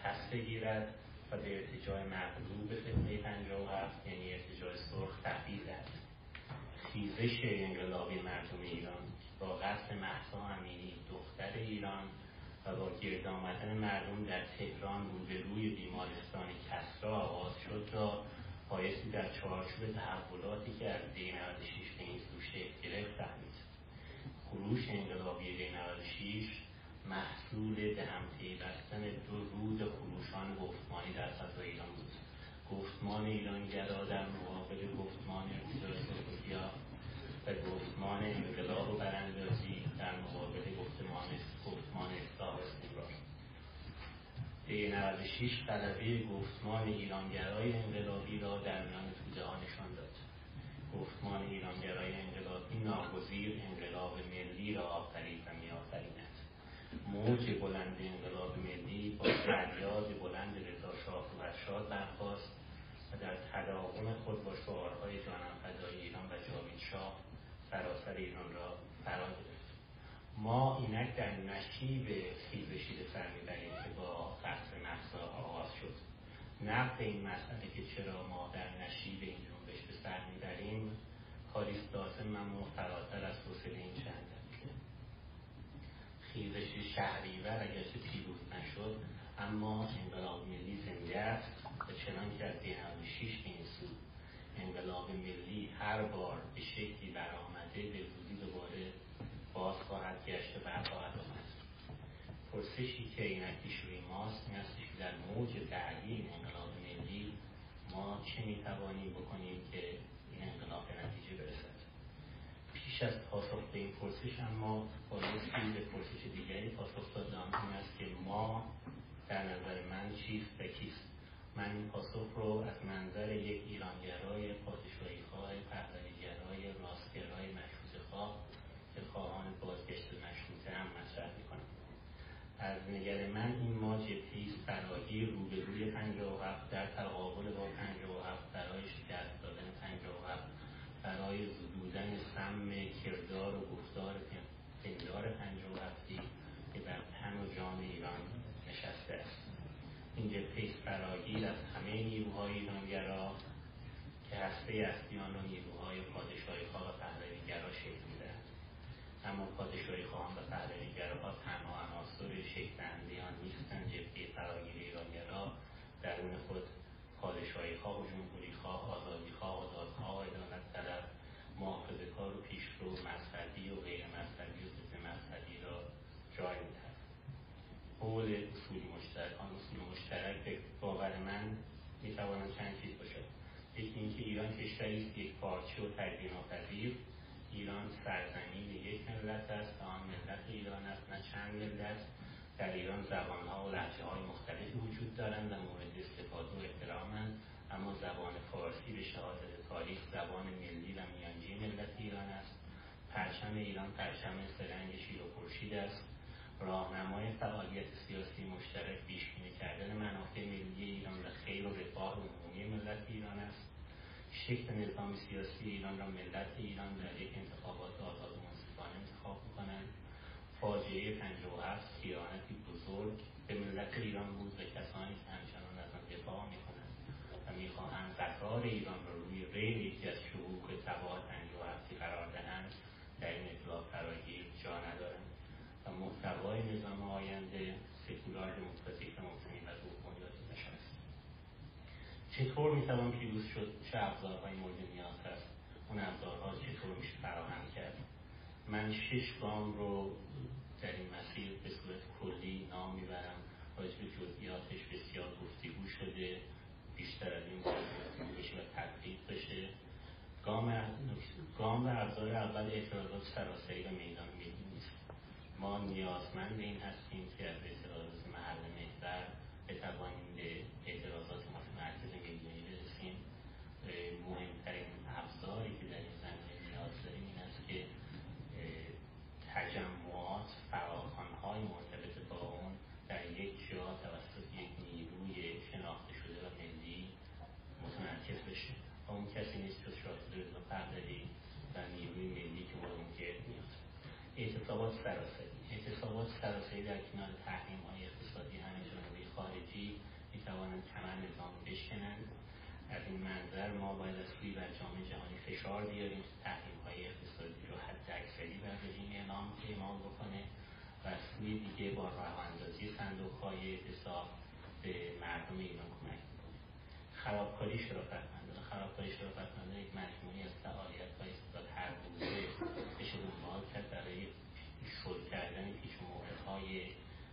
پس بگیرد و به ارتجاع مغلوب فتنه 57 یعنی ارتجاع سرخ تحویل دهد خیزش انقلابی مردم ایران با قصد محسا امینی دختر ایران و با گرد آمدن مردم در تهران روبروی بیمارستان کسرا آغاز شد را بایستی در چارچوب تحولاتی که از دی 96 به این سو شکل گرفت خروش انقلابی دی 96 محصول به هم پیوستن دو رود خروشان گفتمانی در فضای ایران بود. گفتمان ایرانگرا در مقابل گفتمان سوکوتیا و گفتمان انقلاب و براندازی در مقابل گفتمان گفتمان اصلاح و استقرار. دی 96 طلبه گفتمان ایرانگرای انقلابی را در میان توده ها نشان داد. گفتمان ایرانگرای انقلابی ناگزیر انقلاب ملی را آفرید و میآفریند. موج بلند انقلاب ملی با فریاد بلند رضا شاه و برخاست و در تداوم خود با شعارهای جانم فدای ایران و جاوید شاه سراسر ایران را فرا گرفت. ما اینک در نشیب خیزشی به سر می‌بریم که با فصل محصا آغاز شد. نقد این مسئله که چرا ما در نشیب این جنبش به سر می‌بریم کاریست لازم. اما فراتر از حوصله این چند خیزش شهریور اگرچه پیروز نشد اما انقلاب ملی زنده است و چنان که از دی به این سو انقلاب ملی هر بار به شکلی برآمده به زودی دوباره باز خواهد گشت و برخواهد آمد. پرسشی که اینکیش روی ماست این است در موج این انقلاب ملی ما چه می‌توانیم بکنیم که این انقلاب به نتیجه برسد؟ پیش از پاسخ به این پرسش اما بایستی به پرسش دیگری پاسخ دادم این است که ما در نظر من چیست و کیست؟ من این پاسخ رو از منظر یک ایرانگرای پادشاهی خواه پهلویگرای راستگرای مشروط خواه که خواهان بازگشت مشروطه هم مطرح از نگر من این ما جبهی فراگیر روبروی هفت در تقابل با هفت برای شکست دادن هفت برای زدودن سم کردار و گفتار پندار هفتی که بر تن و جان ایران نشسته است. این جبهه فراگیر از همه نیروهای ایرانگرا که هسته اصلیان و نیروهای پادشاهی خواه و پهلویگرا شکل پادشاهی خواهان و پهلویگراها تنها عناصر شکلنده آن نیستند جبهه فراگیر ایرانگرا درون خود پادشاهی خواه و جمهوری خواه آزادی خواه آزادخواه عدالت طلب محافظه کار و پیشرو مذهبی و غیر مذهبی و ضد مذهبی را جای می‌دهد. قول اصولی مشترک آن اصول مشترک به باور من می‌توانند چند چیز باشد. یکی اینکه ایران کشوری است یک پارچه و تدوین ناپذیر ایران سرزمین یک ملت است آن ملت ایران است نه چند ملت در ایران زبانها و لحجه های مختلفی وجود دارند و مورد استفاده و احترامند اما زبان فارسی به شهادت تاریخ زبان ملی و میانجی ملت ایران است. پرچم ایران پرچم سرنگ شیر و خورشید است. راهنمای فعالیت سیاسی مشترک پیشبینی کردن منافع ملی ایران و خیر و رفاه عمومی ملت ایران است. شکل نظام سیاسی ایران را ملت ایران در یک انتخابات آزاد و منصفانه انتخاب می‌کنند. فاجعه هفت خیانتی بزرگ به ملت ایران بود و کسانی که همچنان از آن دفاع می‌کنند و می‌خواهند قطار ایران را روی ریل یکی از شهوک تباه هفتی قرار دهند در این اطلاع فراگیر جا ندارند. و محتوای نظام آینده سکولار دموکراتیک و مبتنی بر روح بنیادی نشست چطور می‌توان پیروز شد؟ چه ابزارهای مورد نیاز هست؟ اون ابزارها چطور میشه فراهم کرد؟ من شش گام رو در این مسیر به صورت کلی نام می‌برم. راجع به جزئیاتش بسیار گفتگو شده. بیشتر از این بشه و تدقیق بشه. گام گام و ابزار اول اعتراضات سراسری و میدان ملی نیست ما نیازمند این هستیم که از اعتراضات محل محور بتوانیم به اعتراضات مهمترین ابزاری که در این زمینه نیاز داریم این است که تجمعات فراخانهای مرتبط با اون در یک جا توسط یک نیروی شناخته شده و ملی متمرکز بشه و اون کسی نیست که شاهد رضا پهلوی و نیروی ملی که با اون گرد میاد. اعتصابات سراسری اعتصابات سراسری در کنار تحریم های اقتصادی همه جانبه خارجی می‌توانند کمر نظام بشکنند. از این منظر ما باید از سوی بر جامعه جهانی فشار بیاریم تحریم های اقتصادی رو حد اکثری بر رژیم اعلام اعمال بکنه و از سوی دیگه با راه صندوق های اعتصاب به مردم ایران کمک می‌کنه خرابکاری شرافتمندانه. خرابکاری شرافتمندانه یک مجموعی از فعالیت های استاد هر روزه بشه دنبال کرد برای شل کردن پیچ های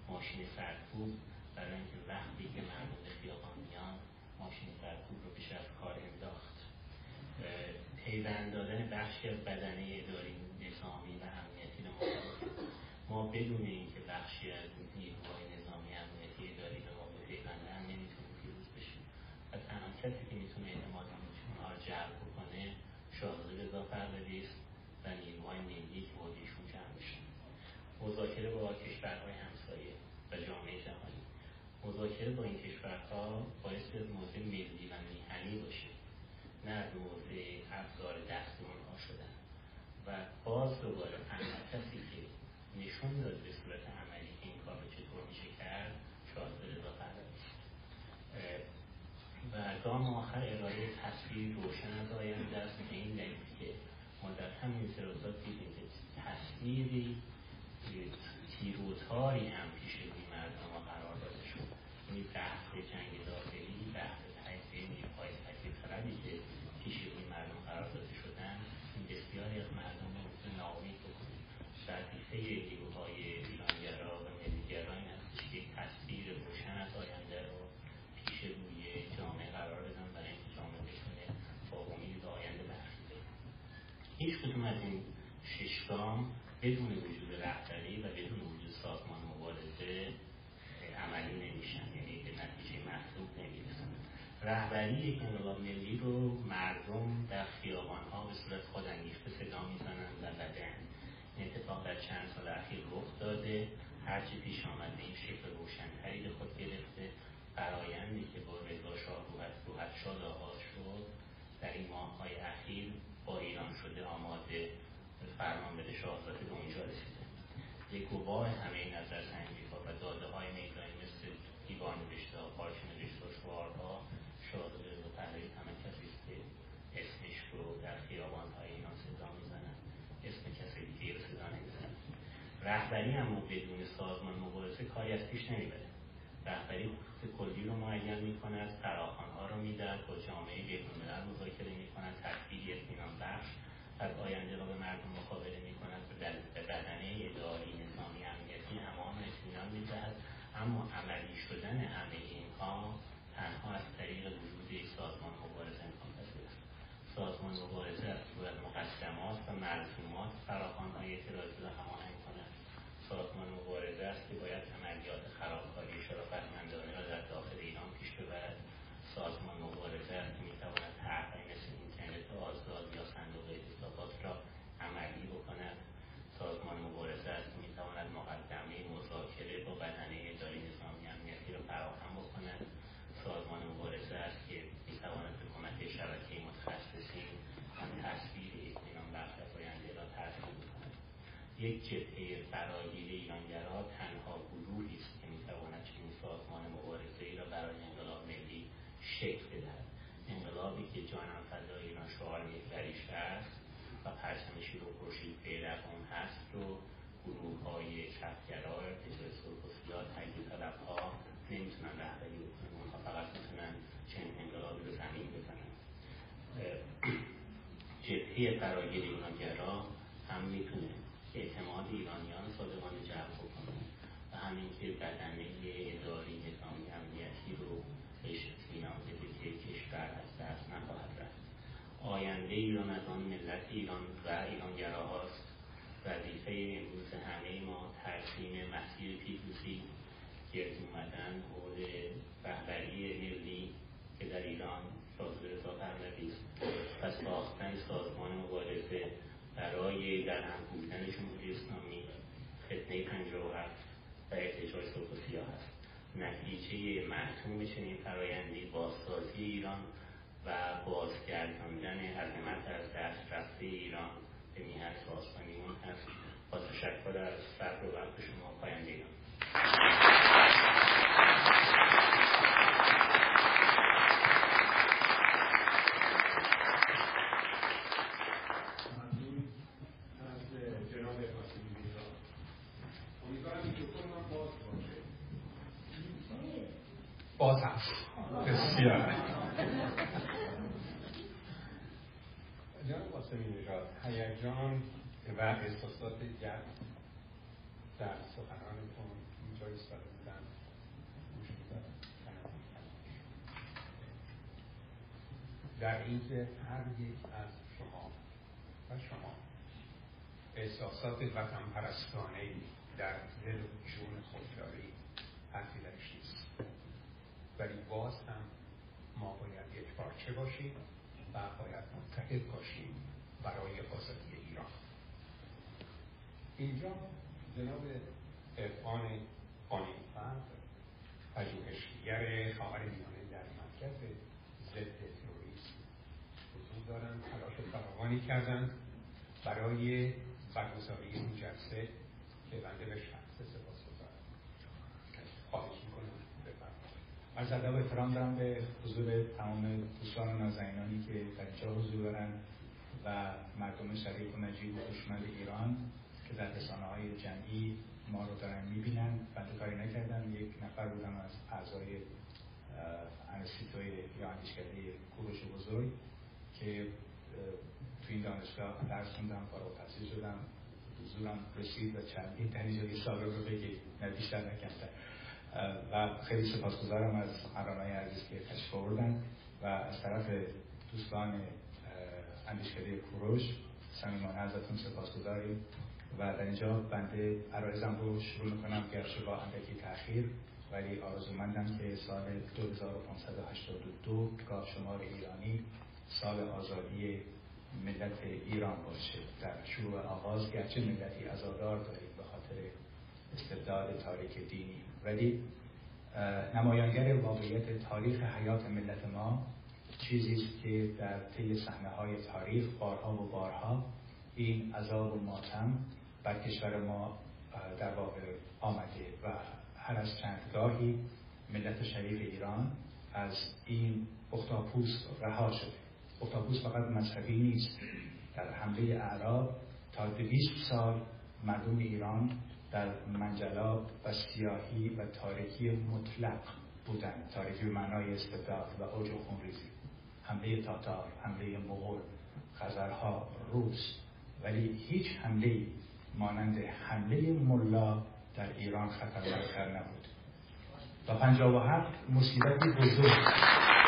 ماشین سرکوب برای اینکه وقتی که مردم به خیابان میان ماشین سرکوب رو پیش از کار انداخت. پیوند دادن بخشی از بدنه اداری نظامی و امنیتی رو ما بدون اینکه بخشی از نیروهای نظامی امنیتی اداری رو ما به پیوندن نمی‌تونیم پیروز بشیم. و تنها کسی که می‌تونه اعتماد اونها رو جلب بکنه شاهزاده رضا پهلوی است و نیروهای ملی که با جمع بشن مذاکره با کشورهای همسایه و جامعه جهانی. مذاکره با این کشورها باعث موضع ملی و میهنی باشه نه موضع ابزار دست اونها شدن. و باز دوباره تنها کسی که نشون داد به صورت عملی که این کار چطور میشه کرد شاهد رضا پهلوی و گام آخر ارائه تصویر روشن از آینده است به این دلیل که ما در همین سرازات دیدیم که تصویری تیروتاری هم پیش روی مردم قرار داده این بحث جنگ داخلی بحث تجزیه نیروهای طلبی که پیش روی مردم قرار داده شدن بسیاری از مردم رو ناامید بکنه وظیفه نیروهای ایرانگرا و ملیگرا این هستش که تصویر روشن از آینده رو پیش روی جامعه قرار بدن برای اینکه جامعه بتونه با امید به آینده هیچ کدوم از این ششگام بدون وجود رهبری و بدون وجود سازمان مبارزه عملی نمیشن یعنی به نتیجه مطلوب نمی‌رسن رهبری یک انقلاب ملی رو مردم در خیابان ها به صورت خودانگیخته صدا می‌زنن و بدن. این اتفاق در چند سال اخیر رخ داده. هرچی پیش آمده این شکل روشنتری به خود گرفته. فرایندی که با رضا شاه روحت شاد آغاز شد در این ماه های اخیر با ایران شده آماده فرمان بده شاهزاده به اونجا رسیده. گواه همه نظر سنجی و داده های میدانی مثل دیوان نوشته ها پارچه نوشته و و پهلوی همه کسی است که اسمش رو در خیابان های ایران صدا می‌زنن اسم کسی دیگه رو صدا نمی‌زنن رهبری هم بدون سازمان مبارزه کاری از پیش نمی‌بره. رهبری خطوط کلی رو معین می‌کند فراخوانها رو می‌دهد با جامعه بینالملل مذاکره می‌کند تدبیری اطمینان بخش از آینده را به مردم مخابره می کند به بدنه اداری نظامی امنیتی امان اطمینان می‌دهد. اما عملی شدن همه اینها تنها از طریق وجود یک سازمان مبارزه امکان پذیر است سازمان مبارزه از صورت مقدمات و ملزومات فراخوانهای اعتراضی را هماهنگ کند سازمان مبارزه است که باید عملیات خرابکاری شرافتمندانه را در داخل ایران پیش ببرد سازمان مبارزه است که می‌تواند طرحهای مثل اینترنت آزاد یا صندوق اعتصابات را عملی بکند سازمان مبارزه است که می‌تواند مقدمه مذاکره با بدنه اداری نظامی امنیتی را فراهم بکند سازمان مبارزه است که می‌تواند به کمک شبکه متخصصین هم تصویر اطمینان بخش از آینده را ترسیم بکند یک جبهه فراگیر ایرانگرا تنها گروهی است که می‌تواند چنین سازمان مبارزه ای را برای انقلاب ملی شکل بدهد. انقلابی که جانم فضای ایران شعار محوریش است و پرچم شیر و خورشید پیرق اون هست رو گروه های چپگرا و سیاه تجدید طلبها نمی‌تونن رهبری بکنن اونها فقط می‌تونن چنین انقلابی رو زمین بزنن. جبهه فراگیر ایرانگرا هم می‌تونه ایرانیان صادقانه جلب بکنه و همین که بدنه اداری نظامی امنیتی رو بهش اطمینان بده که کشور از دست نخواهد رفت آینده ایران از آن ملت ایران و ایرانگراهاست وظیفه امروز همه ما ترسیم مسیر پیروزی گرد اومدن حول رهبری ملی که در ایران. شاهزاده رضا پهلوی و ساختن سازمان مبارزه برای در هم بودن جمهوری اسلامی فتنه هفت و صلح و سیاه است نتیجه محتوم چنین فرایندی بازسازی ایران و بازگرداندن عظمت از دست رفته ایران به میهن سازمانیون هست. با تشکر از صبر و وقت شما پایندگان. باز هست بسیار جناب قاسمی نژاد هیجان و احساسات گرم در سخنانتون اینجا ایستاده بودن در اینکه هر یک از شما و شما احساسات وطن پرستانه در دل و جون خود دارید حرفی درش نیست. ولی باز هم ما باید یک پارچه باشیم و باید متحد باشیم برای آزادی ایران. اینجا جناب ارفان قانونفرد پژوهشگر خواهر میانه در مرکز ضد تروریسم حضور دارند تلاش فراوانی کردند برای برگزاری این جلسه که بنده به شخص سپاس گذارم. خواهش می‌کنم. از ادب احترام دارم به حضور تمام دوستان و نازنینانی که در اینجا حضور دارن و مردم شریف و نجیب و خوشمند ایران که در رسانه های جمعی ما رو دارن می‌بینن. بنده کاری نکردم. یک نفر بودم از اعضای انستیتوی یا اندیشکده کوروش بزرگ که تو این دانشگاه درس خوندم فارغ التحصیل شدم. حضورم رسید و چندین تنیجا سابق رو بگی نه بیشتر نکردم و خیلی سپاسگزارم از سخنرانای عزیز که تشریف آوردن و از طرف دوستان اندیشکده کوروش صمیمانه ازتون سپاسگزاریم. و در اینجا بنده عرایزم رو شروع می‌کنم گرچه با اندکی تاخیر ولی آرزومندم که سال 2582 گاه شمار ایرانی سال آزادی ملت ایران باشه. در شروع آغاز گرچه ملتی ازادار داریم به خاطر استبداد تاریک دینی. ولی نمایانگر واقعیت تاریخ حیات ملت ما چیزی است که در طی صحنه های تاریخ بارها و بارها این عذاب و ماتم بر کشور ما در واقع آمده و هر از چندگاهی ملت شریف ایران از این اختاپوس رها شده. اختاپوس فقط مذهبی نیست. در حمله اعراب تا دویست سال مردم ایران در منجلاب و سیاهی و تاریکی مطلق بودن تاریکی معنای استبداد و اوج خونریزی. حمله تاتار حمله مغول خزرها روس. ولی هیچ حمله مانند حمله ملا در ایران خطرناکتر نبود. و پنجاب و هفت مصیبتی بزرگ.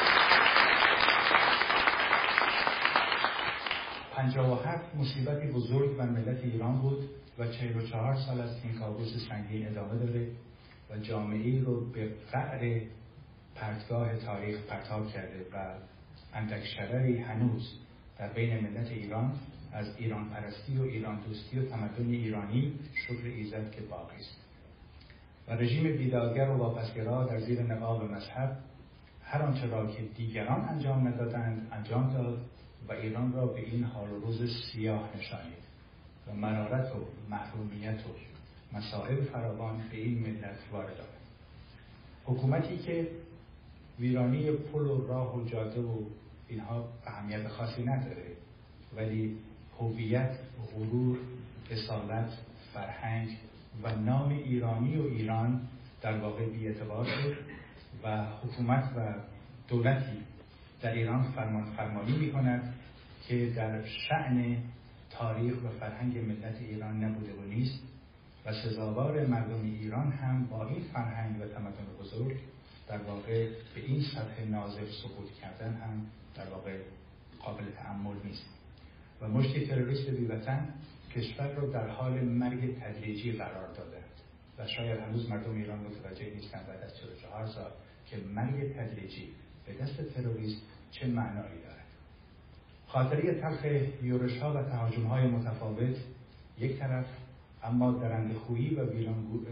پنجاب و هفت مصیبتی بزرگ بر ملت ایران بود و چهل و چهار سال از این کابوس سنگین ادامه داره و جامعه رو به قعر پرتگاه تاریخ پرتاب کرده و اندک شرری هنوز در بین ملت ایران از ایران پرستی و ایران دوستی و تمدن ایرانی شکر ایزد که باقی است. و رژیم بیدادگر و واپسگرا در زیر نقاب مذهب هر آنچه را که دیگران انجام ندادند انجام داد. و ایران را به این حال روز سیاه نشانید و مرارت و محرومیت و مسائل فراوان به این ملت وارد آمد حکومتی که ویرانی پل و راه و جاده و اینها اهمیت خاصی نداره ولی هویت غرور اصالت فرهنگ و نام ایرانی و ایران در واقع بیاعتبار شد و حکومت و دولتی در ایران فرمان فرمانی می کند که در شعن تاریخ و فرهنگ ملت ایران نبوده و نیست و سزاوار مردم ایران هم با این فرهنگ و تمدن بزرگ در واقع به این سطح نازل سقوط کردن هم در واقع قابل تعمل نیست. و مشتی تروریست بیوطن کشور رو در حال مرگ تدریجی قرار داده. و شاید هنوز مردم ایران متوجه نیستن بعد از 44 سال که مرگ تدریجی دست تروریست چه معنایی دارد؟ خاطری تلخ یورش ها و تهاجم های متفاوت یک طرف اما درند خویی و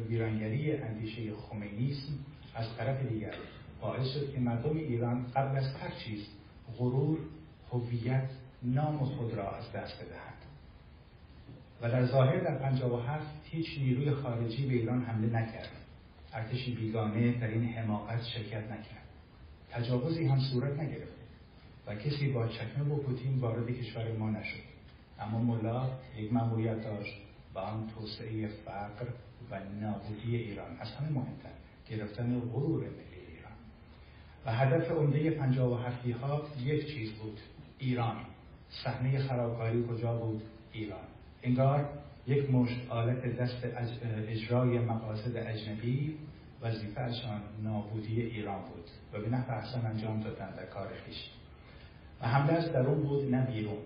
ویرانگری اندیشه خمینیسم از طرف دیگر باعث شد که مردم ایران قبل از هر چیز غرور هویت نام خود را از دست بدهند. و در ظاهر در 57 هیچ نیروی خارجی به ایران حمله نکرد. ارتشی بیگانه در این حماقت شرکت نکرد. تجاوزی هم صورت نگرفت و کسی با چکمه و پوتین وارد کشور ما نشد. اما ملا یک مأموریت داشت و آن توسعه فقر و نابودی ایران از همه مهمتر گرفتن غرور ملی ایران. و هدف عمده پنجاب و هفتی یک چیز بود ایران. صحنه خرابکاری کجا بود؟ ایران. انگار یک مشت آلت دست اجرای مقاصد اجنبی وظیفهشان نابودی ایران بود. و به نفع احسن انجام دادن در کار خیش. و حمله از درون بود نه بیرون.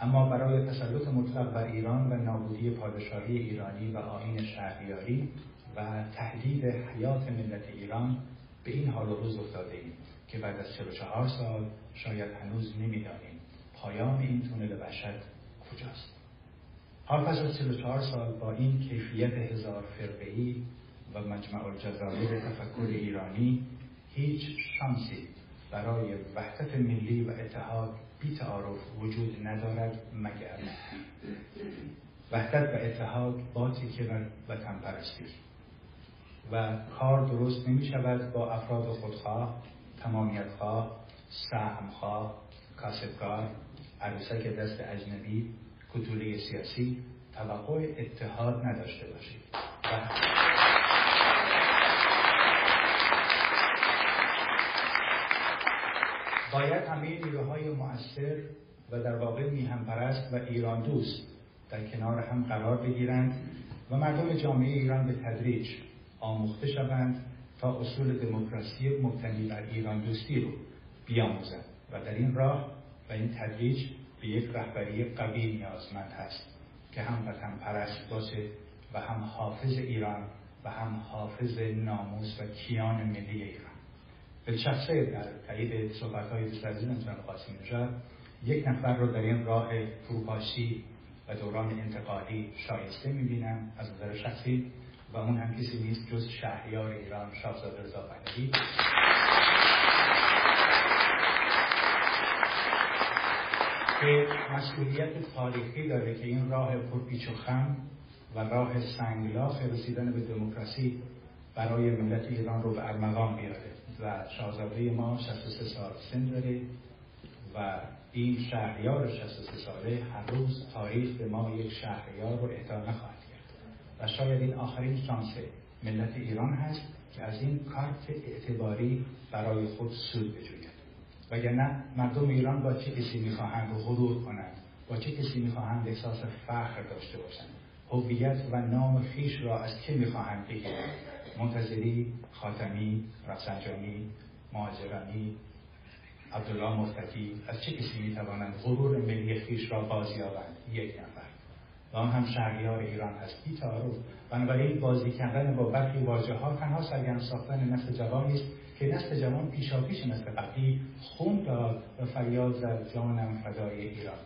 اما برای تسلط مطلق بر ایران و نابودی پادشاهی ایرانی و آین شهریاری و تهدید حیات ملت ایران به این حال و روز افتاده ایم که بعد از 44 سال شاید هنوز نمی‌دانیم پایان این تونل وحشت کجاست. حال پس از 44 سال با این کیفیت هزار فرقه‌ای و مجمع الجزایر تفکر ایرانی هیچ شانسی برای وحدت ملی و اتحاد بی تعارف وجود ندارد مگر وحدت و اتحاد با تیکه و وطن پرستی. و کار درست نمی شود با افراد خودخواه تمامیتخواه سهمخواه کاسبکار عروسک دست اجنبی کتوله سیاسی توقع اتحاد نداشته باشید. باید همه نیروهای مؤثر و در واقع میهم پرست و ایران دوست در کنار هم قرار بگیرند و مردم جامعه ایران به تدریج آموخته شوند تا اصول دموکراسی مبتنی بر ایران دوستی رو بیاموزند. و در این راه و این تدریج به یک رهبری قوی نیازمند هست که هم وطن پرست باشه و هم حافظ ایران و هم حافظ ناموس و کیان ملی ایران. به شخصه در تایید صحبت های دوست جناب قاسم یک نفر رو در این راه فروپاشی و دوران انتقالی شایسته می‌بینم از نظر شخصی و اون هم کسی نیست جز شهریار ایران شاهزاده رضا پهلوی که مسئولیت تاریخی داره که این راه پرپیچ و خم و راه سنگلاخ رسیدن به دموکراسی برای ملت ایران رو به ارمغان بیاره. و شاهزاده ما 63 سال سن داره و این شهریار 63 ساله هر روز تاریخ به ما یک شهریار رو اعطا نخواهد کرد. و شاید این آخرین شانس ملت ایران هست که از این کارت اعتباری برای خود سود بجوید. وگرنه مردم ایران با چه کسی می‌خواهند غرور کنند؟ با چه کسی می‌خواهند احساس فخر داشته باشند؟ هویت و نام خیش را از که می‌خواهند بگیرند؟ منتظری خاتمی رفسنجانی مهاجرانی عبدالله مفتکی از چه کسی می‌توانند غرور ملی خیش را بازیابند؟ یک نفر. و آن هم شهریار ایران هست بی تعارف بنابراین بازی کردن با برخی واژه ها تنها سرگرم ساختن نسل جوانی است که نسل جوان پیشاپیش نسل قبلی خون داد و فریاد زد جانم فدای ایران.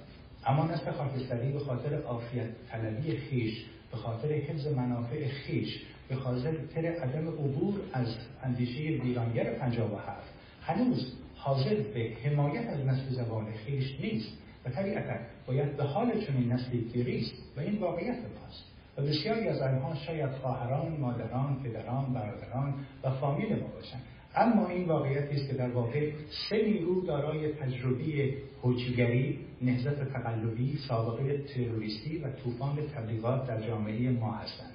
اما نسل خاکستری به خاطر عافیت طلبی خیش به خاطر حفظ منافع خیش به خاطر عدم عبور از اندیشه ویرانگر هفت. هنوز حاضر به حمایت از نسل جوان خیش نیست و طبیعتا باید به حال چنین نسلی گریست و این واقعیت ماست و بسیاری از آنها شاید خواهران مادران پدران برادران و فامیل ما باشند. اما این واقعیتی است که در واقع سه نیرو دارای تجربی هوچیگری نهضت تقلبی سابقه تروریستی و طوفان تبلیغات در جامعه ما هستند.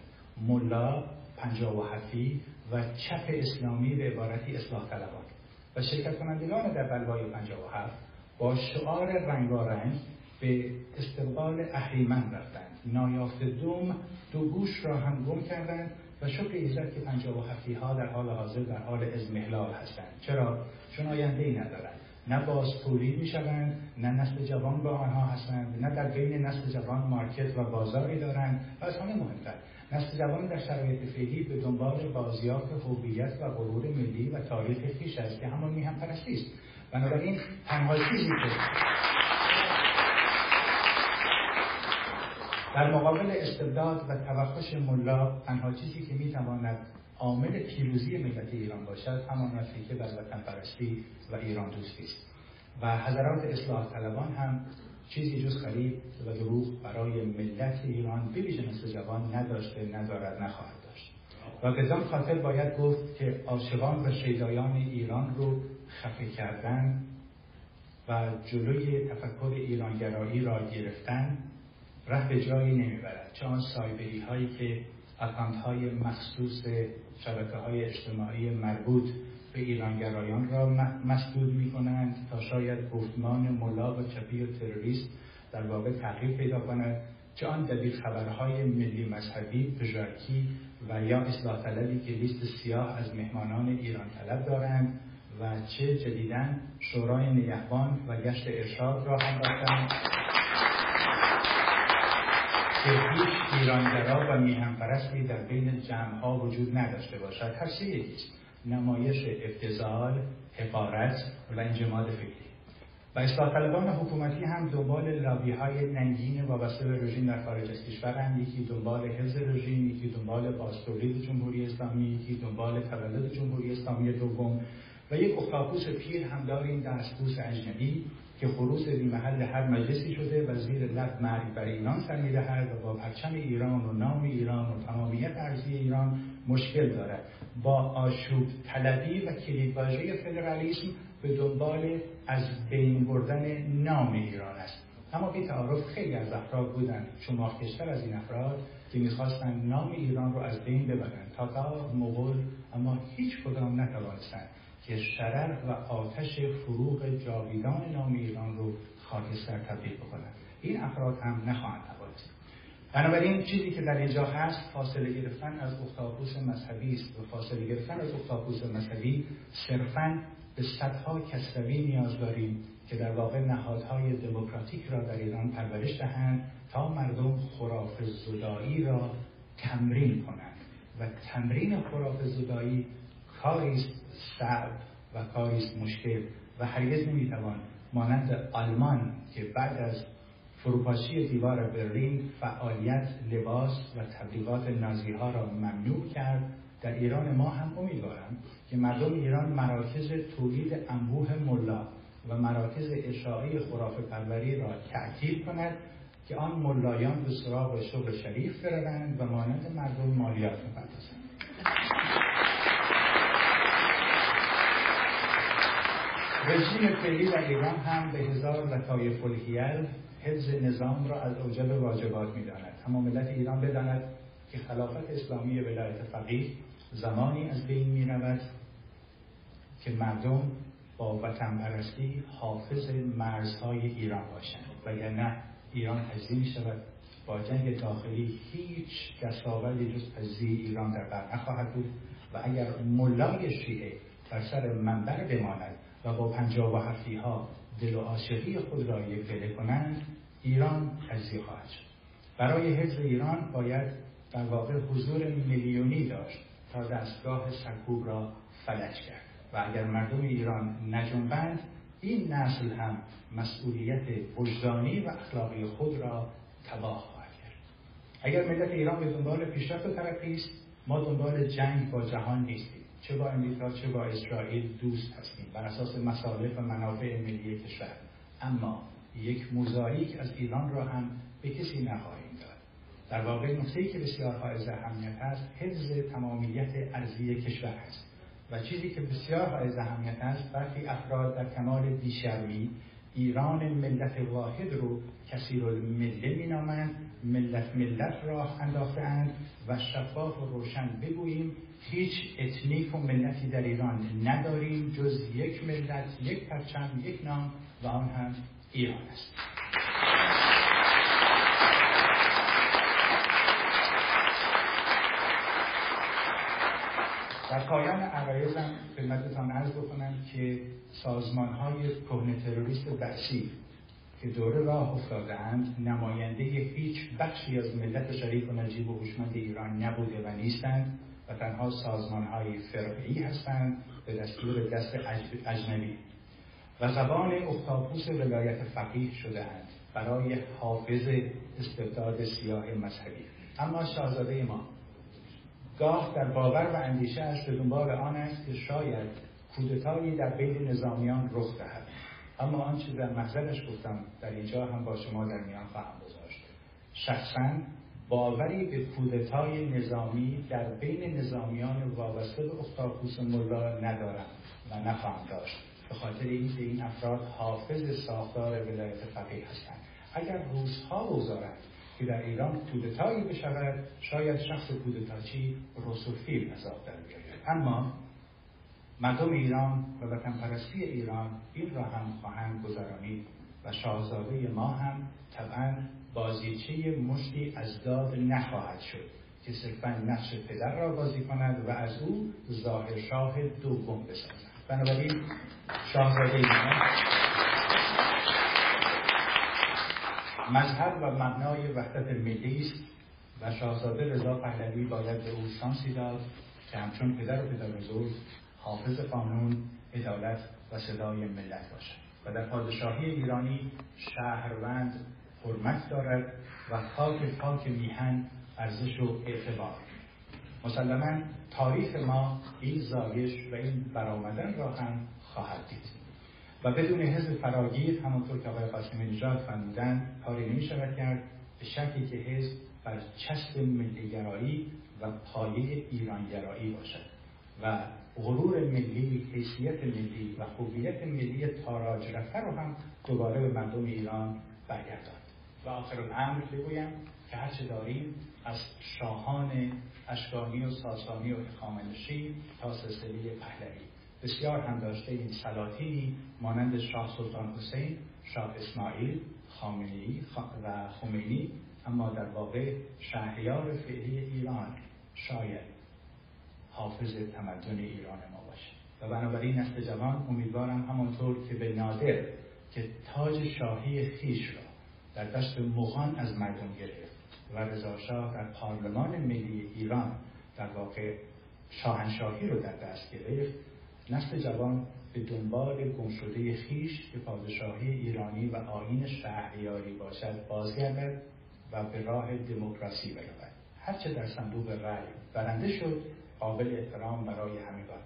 ملا پنجاب و هفتی و چپ اسلامی به عبارتی اصلاح طلبان. و شرکت کنندگان در بلوای پنجاب و هفت با شعار رنگارنگ به استقبال اهریمن رفتند. نایافت دوم دو گوش را هم گم کردند و شکر ایزد که پنجاب و هفتی ها در حال حاضر در حال ازمهلال هستند. چرا؟ چون آینده ای ندارند نه تولید می شوند نه نسل جوان با آنها هستند نه در بین نسل جوان مارکت و بازاری دارند و از همه مهمتر نسل جوان در شرایط فعلی به دنبال بازیافت هویت و غرور ملی و تاریخ خویش است که همان میهم پرستی است. بنابراین تنها چیزی که در مقابل استبداد و توخش ملا تنها چیزی که می‌تواند عامل پیروزی ملت ایران باشد همان که بر وطن پرستی و ایران دوستی است. و حضرات اصلاح طلبان هم چیزی جز خرید و دروغ برای ملت ایران بویژه نسل جوان نداشته ندارد نخواهد داشت. و بدان خاطر باید گفت که عاشقان و شیدایان ایران رو خفه کردن و جلوی تفکر ایرانگرایی را گرفتن ره به جایی نمی‌برد. چه آن سایبری هایی که اکانت های مخصوص شبکه های اجتماعی مربوط به ایرانگرایان را مسدود می کنند تا شاید گفتمان ملا و چپی و تروریست در واقع تغییر پیدا کند چه آن دبیر خبرهای ملی مذهبی پژارکی و یا اصلاح طلبی که لیست سیاه از مهمانان ایران طلب دارند و چه جدیدا شورای نگهبان و گشت ارشاد را هم داشتند که هیچ ایرانگرا و میهنپرستی در بین جمعها وجود نداشته باشد. هر سه نمایش افتضال حقارت و انجماد فکری. و اصلاح طلبان حکومتی هم دنبال لابی های ننگین وابسته به رژیم در خارج از کشور یکی دنبال حفظ رژیم یکی دنبال بازتولید جمهوری اسلامی یکی دنبال تولد جمهوری اسلامی دوم. و یک اختاپوس پیر هم داریم دستپوس اجنبی که خروس محل هر مجلسی شده و زیر لب مرگ بر ایران سر می‌دهد و با پرچم ایران و نام ایران و تمامیت ارزی ایران مشکل دارد. با آشوب طلبی و کلیدواژه فدرالیسم به دنبال از بین بردن نام ایران است. اما بی تعارف خیلی از افراد بودند. شماخکشتر از این افراد که می‌خواستند نام ایران رو از بین ببرند. تا مغول اما هیچ کدام نتوانستند که شرر و آتش فروغ جاویدان نام ایران رو خاکستر تبدیل بکنند. این افراد هم نخواهند بنابراین چیزی که در اینجا هست فاصله گرفتن از اختاپوس مذهبی است. و فاصله گرفتن از اختاپوس مذهبی صرفا به صدها کسروی نیاز داریم که در واقع نهادهای دموکراتیک را در ایران پرورش دهند تا مردم خراف زدایی را تمرین کنند. و تمرین خراف زدایی کاری است و کاری مشکل و هرگز نمی‌توان مانند آلمان که بعد از فروپاشی دیوار برلین فعالیت لباس و تبلیغات نازی ها را ممنوع کرد. در ایران ما هم امیدوارم که مردم ایران مراکز تولید انبوه ملا و مراکز اشاعه خرافه پروری را تعطیل کند که آن ملایان به سراغ شغل شریف بروند و مانند مردم مالیات بپردازند رژیم فعلی در ایران هم به هزار لطایف الهیل حفظ نظام را از اوجب واجبات می‌داند. اما ملت ایران بداند که خلافت اسلامی ولایت فقیه زمانی از بین می رود که مردم با وطن پرستی حافظ مرزهای ایران باشند. وگرنه ایران تجزیه می شود با جنگ داخلی هیچ دستاوردی جز تجزیه ایران در بر نخواهد بود. و اگر ملای شیعه بر سر منبر بماند و با پنجاب و هفتی ها دل و عاشقی خود را یک دله کنند ایران تجزیه خواهد شد. برای حفظ ایران باید در واقع حضور میلیونی داشت تا دستگاه سرکوب را فلج کرد. و اگر مردم ایران نجنبند این نسل هم مسئولیت وجدانی و اخلاقی خود را تباه خواهد کرد. اگر ملت ایران به دنبال پیشرفت و ترقی است ما دنبال جنگ با جهان نیستیم. چه با امریکا چه با اسرائیل دوست هستیم. بر اساس مصالح و منافع ملی کشور. اما یک موزاییک از ایران را هم به کسی نخواهیم داد. در واقع نکته که بسیار حائز اهمیت است حفظ تمامیت ارزی کشور است. و چیزی که بسیار حائز اهمیت است برخی افراد در کمال بیشرمی ایران ملت واحد رو کثیر المله مینامند ملت ملت راه انداختهاند و شفاف و روشن بگوییم هیچ اتنیک و ملتی در ایران نداریم جز یک ملت یک پرچم یک نام و آن هم ایران است. در پایان عرایزم خدمتتان عرض بکنم که سازمان های کهن تروریست بحثی که دوره راه افتادهاند نماینده هیچ بخشی از ملت شریف و نجیب و هوشمند ایران نبوده و نیستند. و تنها سازمان های فرقی هستند به دستور دست اجنبی و زبان اختاپوس ولایت فقیه شده اند برای حافظ استبداد سیاه مذهبی. اما شاهزاده ما گاه در باور و اندیشه به دنبال آن است که شاید کودتایی در بین نظامیان رخ دهد. اما آنچه در محضرش گفتم در اینجا هم با شما در میان خواهم گذاشت. شخصا باوری به کودتای نظامی در بین نظامیان وابسته به اختاپوس ملا ندارم و نخواهم داشت. به خاطر اینکه این افراد حافظ ساختار ولایت فقیه هستند. اگر روزها بگذارند که در ایران کودتایی بشود شاید شخص کودتاچی رسوفیل عذاب در بیاید. اما مردم ایران و وطن پرستی ایران این را هم خواهند گذرانید و شاهزاده ما هم طبعا بازیچه مشتی از داد نخواهد شد که صرفا نقش پدر را بازی کند و از او ظاهر شاه دوم بسازد. بنابراین شاهزاده مذهب و مبنای وحدت ملی است و شاهزاده رضا پهلوی باید به او شانسی داد که همچون پدر و پدر بزرگ حافظ قانون عدالت و صدای ملت باشد. و در پادشاهی ایرانی شهروند حرمت دارد و خاک پاک میهن ارزش و اعتبار. مسلما تاریخ ما این زایش و این برآمدن را هم خواهد دید. و بدون حزب فراگیر همونطور که آقای قاسمی نژاد فرمودن کاری نمی شود کرد به شکلی که حزب بر چسب ملیگرایی و پایه ایرانگرایی باشد و غرور ملی، حیثیت ملی و خوبیت ملی تاراج رفته رو هم دوباره به مردم ایران برگرداند. و آخر الامر بگویم که هرچه داریم از شاهان اشکانی و ساسانی و اخامنشی تا سلسله پهلوی. بسیار هم داشته این سلاطینی مانند شاه سلطان حسین شاه اسماعیل خامنه‌ای و خمینی اما در واقع شهریار فعلی ایران شاید حافظ تمدن ایران ما باشه. و بنابراین نسل جوان امیدوارم همانطور که به نادر که تاج شاهی خیش را در دست مغان از مردم گرفت و رضاشاه در پارلمان ملی ایران در واقع شاهنشاهی رو در دست گرفت. نسل جوان به دنبال گمشده خیش که پادشاهی ایرانی و آین شهریاری باشد بازگردد و به راه دموکراسی برود. هرچه در صندوق رأی برنده شد قابل احترام برای همگان.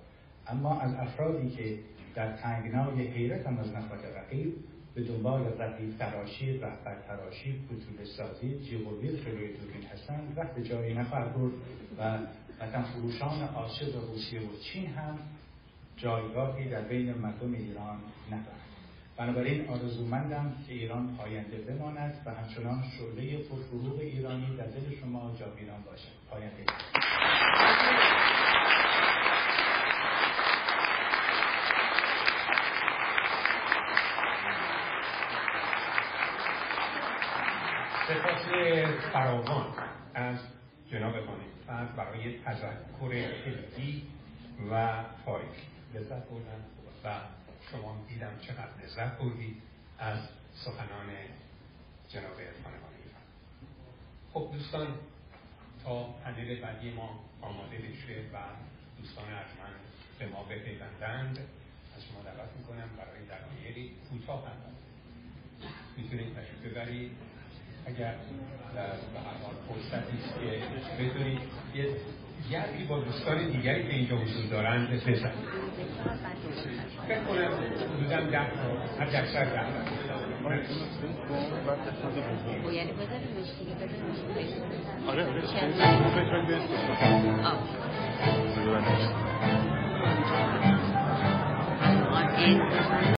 اما از افرادی که در تنگنای حیرت هم از نفرت رقیب به دنبال رقیب تراشی رهبر تراشی کتول سازی جیغویل جلوی دورین هستند وقت جایی نخواهد برد و وطن فروشان عاشق روسیه و چین هم جایگاهی در بین مردم ایران ندارند. بنابراین آرزومندم که ایران پاینده بماند و همچنان شعله پرفروغ ایرانی در دل شما جاویدان باشد. پاینده. سپاس فراوان از جناب خانه. برای تذکر علمی و تاریخی لذت بردم و شما دیدم چقدر لذت بردید از سخنان جناب ایران خب دوستان تا پنل بعدی ما آماده بشه و دوستان ارجمند به ما بپیوندند از شما دعوت می‌کنم برای دقایقی کوتاه هم. می‌تونید تشریف ببرید. اگر به هر حال فرصتی است که بتونید یه گپی با دوستان دیگری که اینجا حضور دارن بزنید فکر کنم حدودا ده تا حد اکثر ده یعنی بذاریمش دیگه آره آره.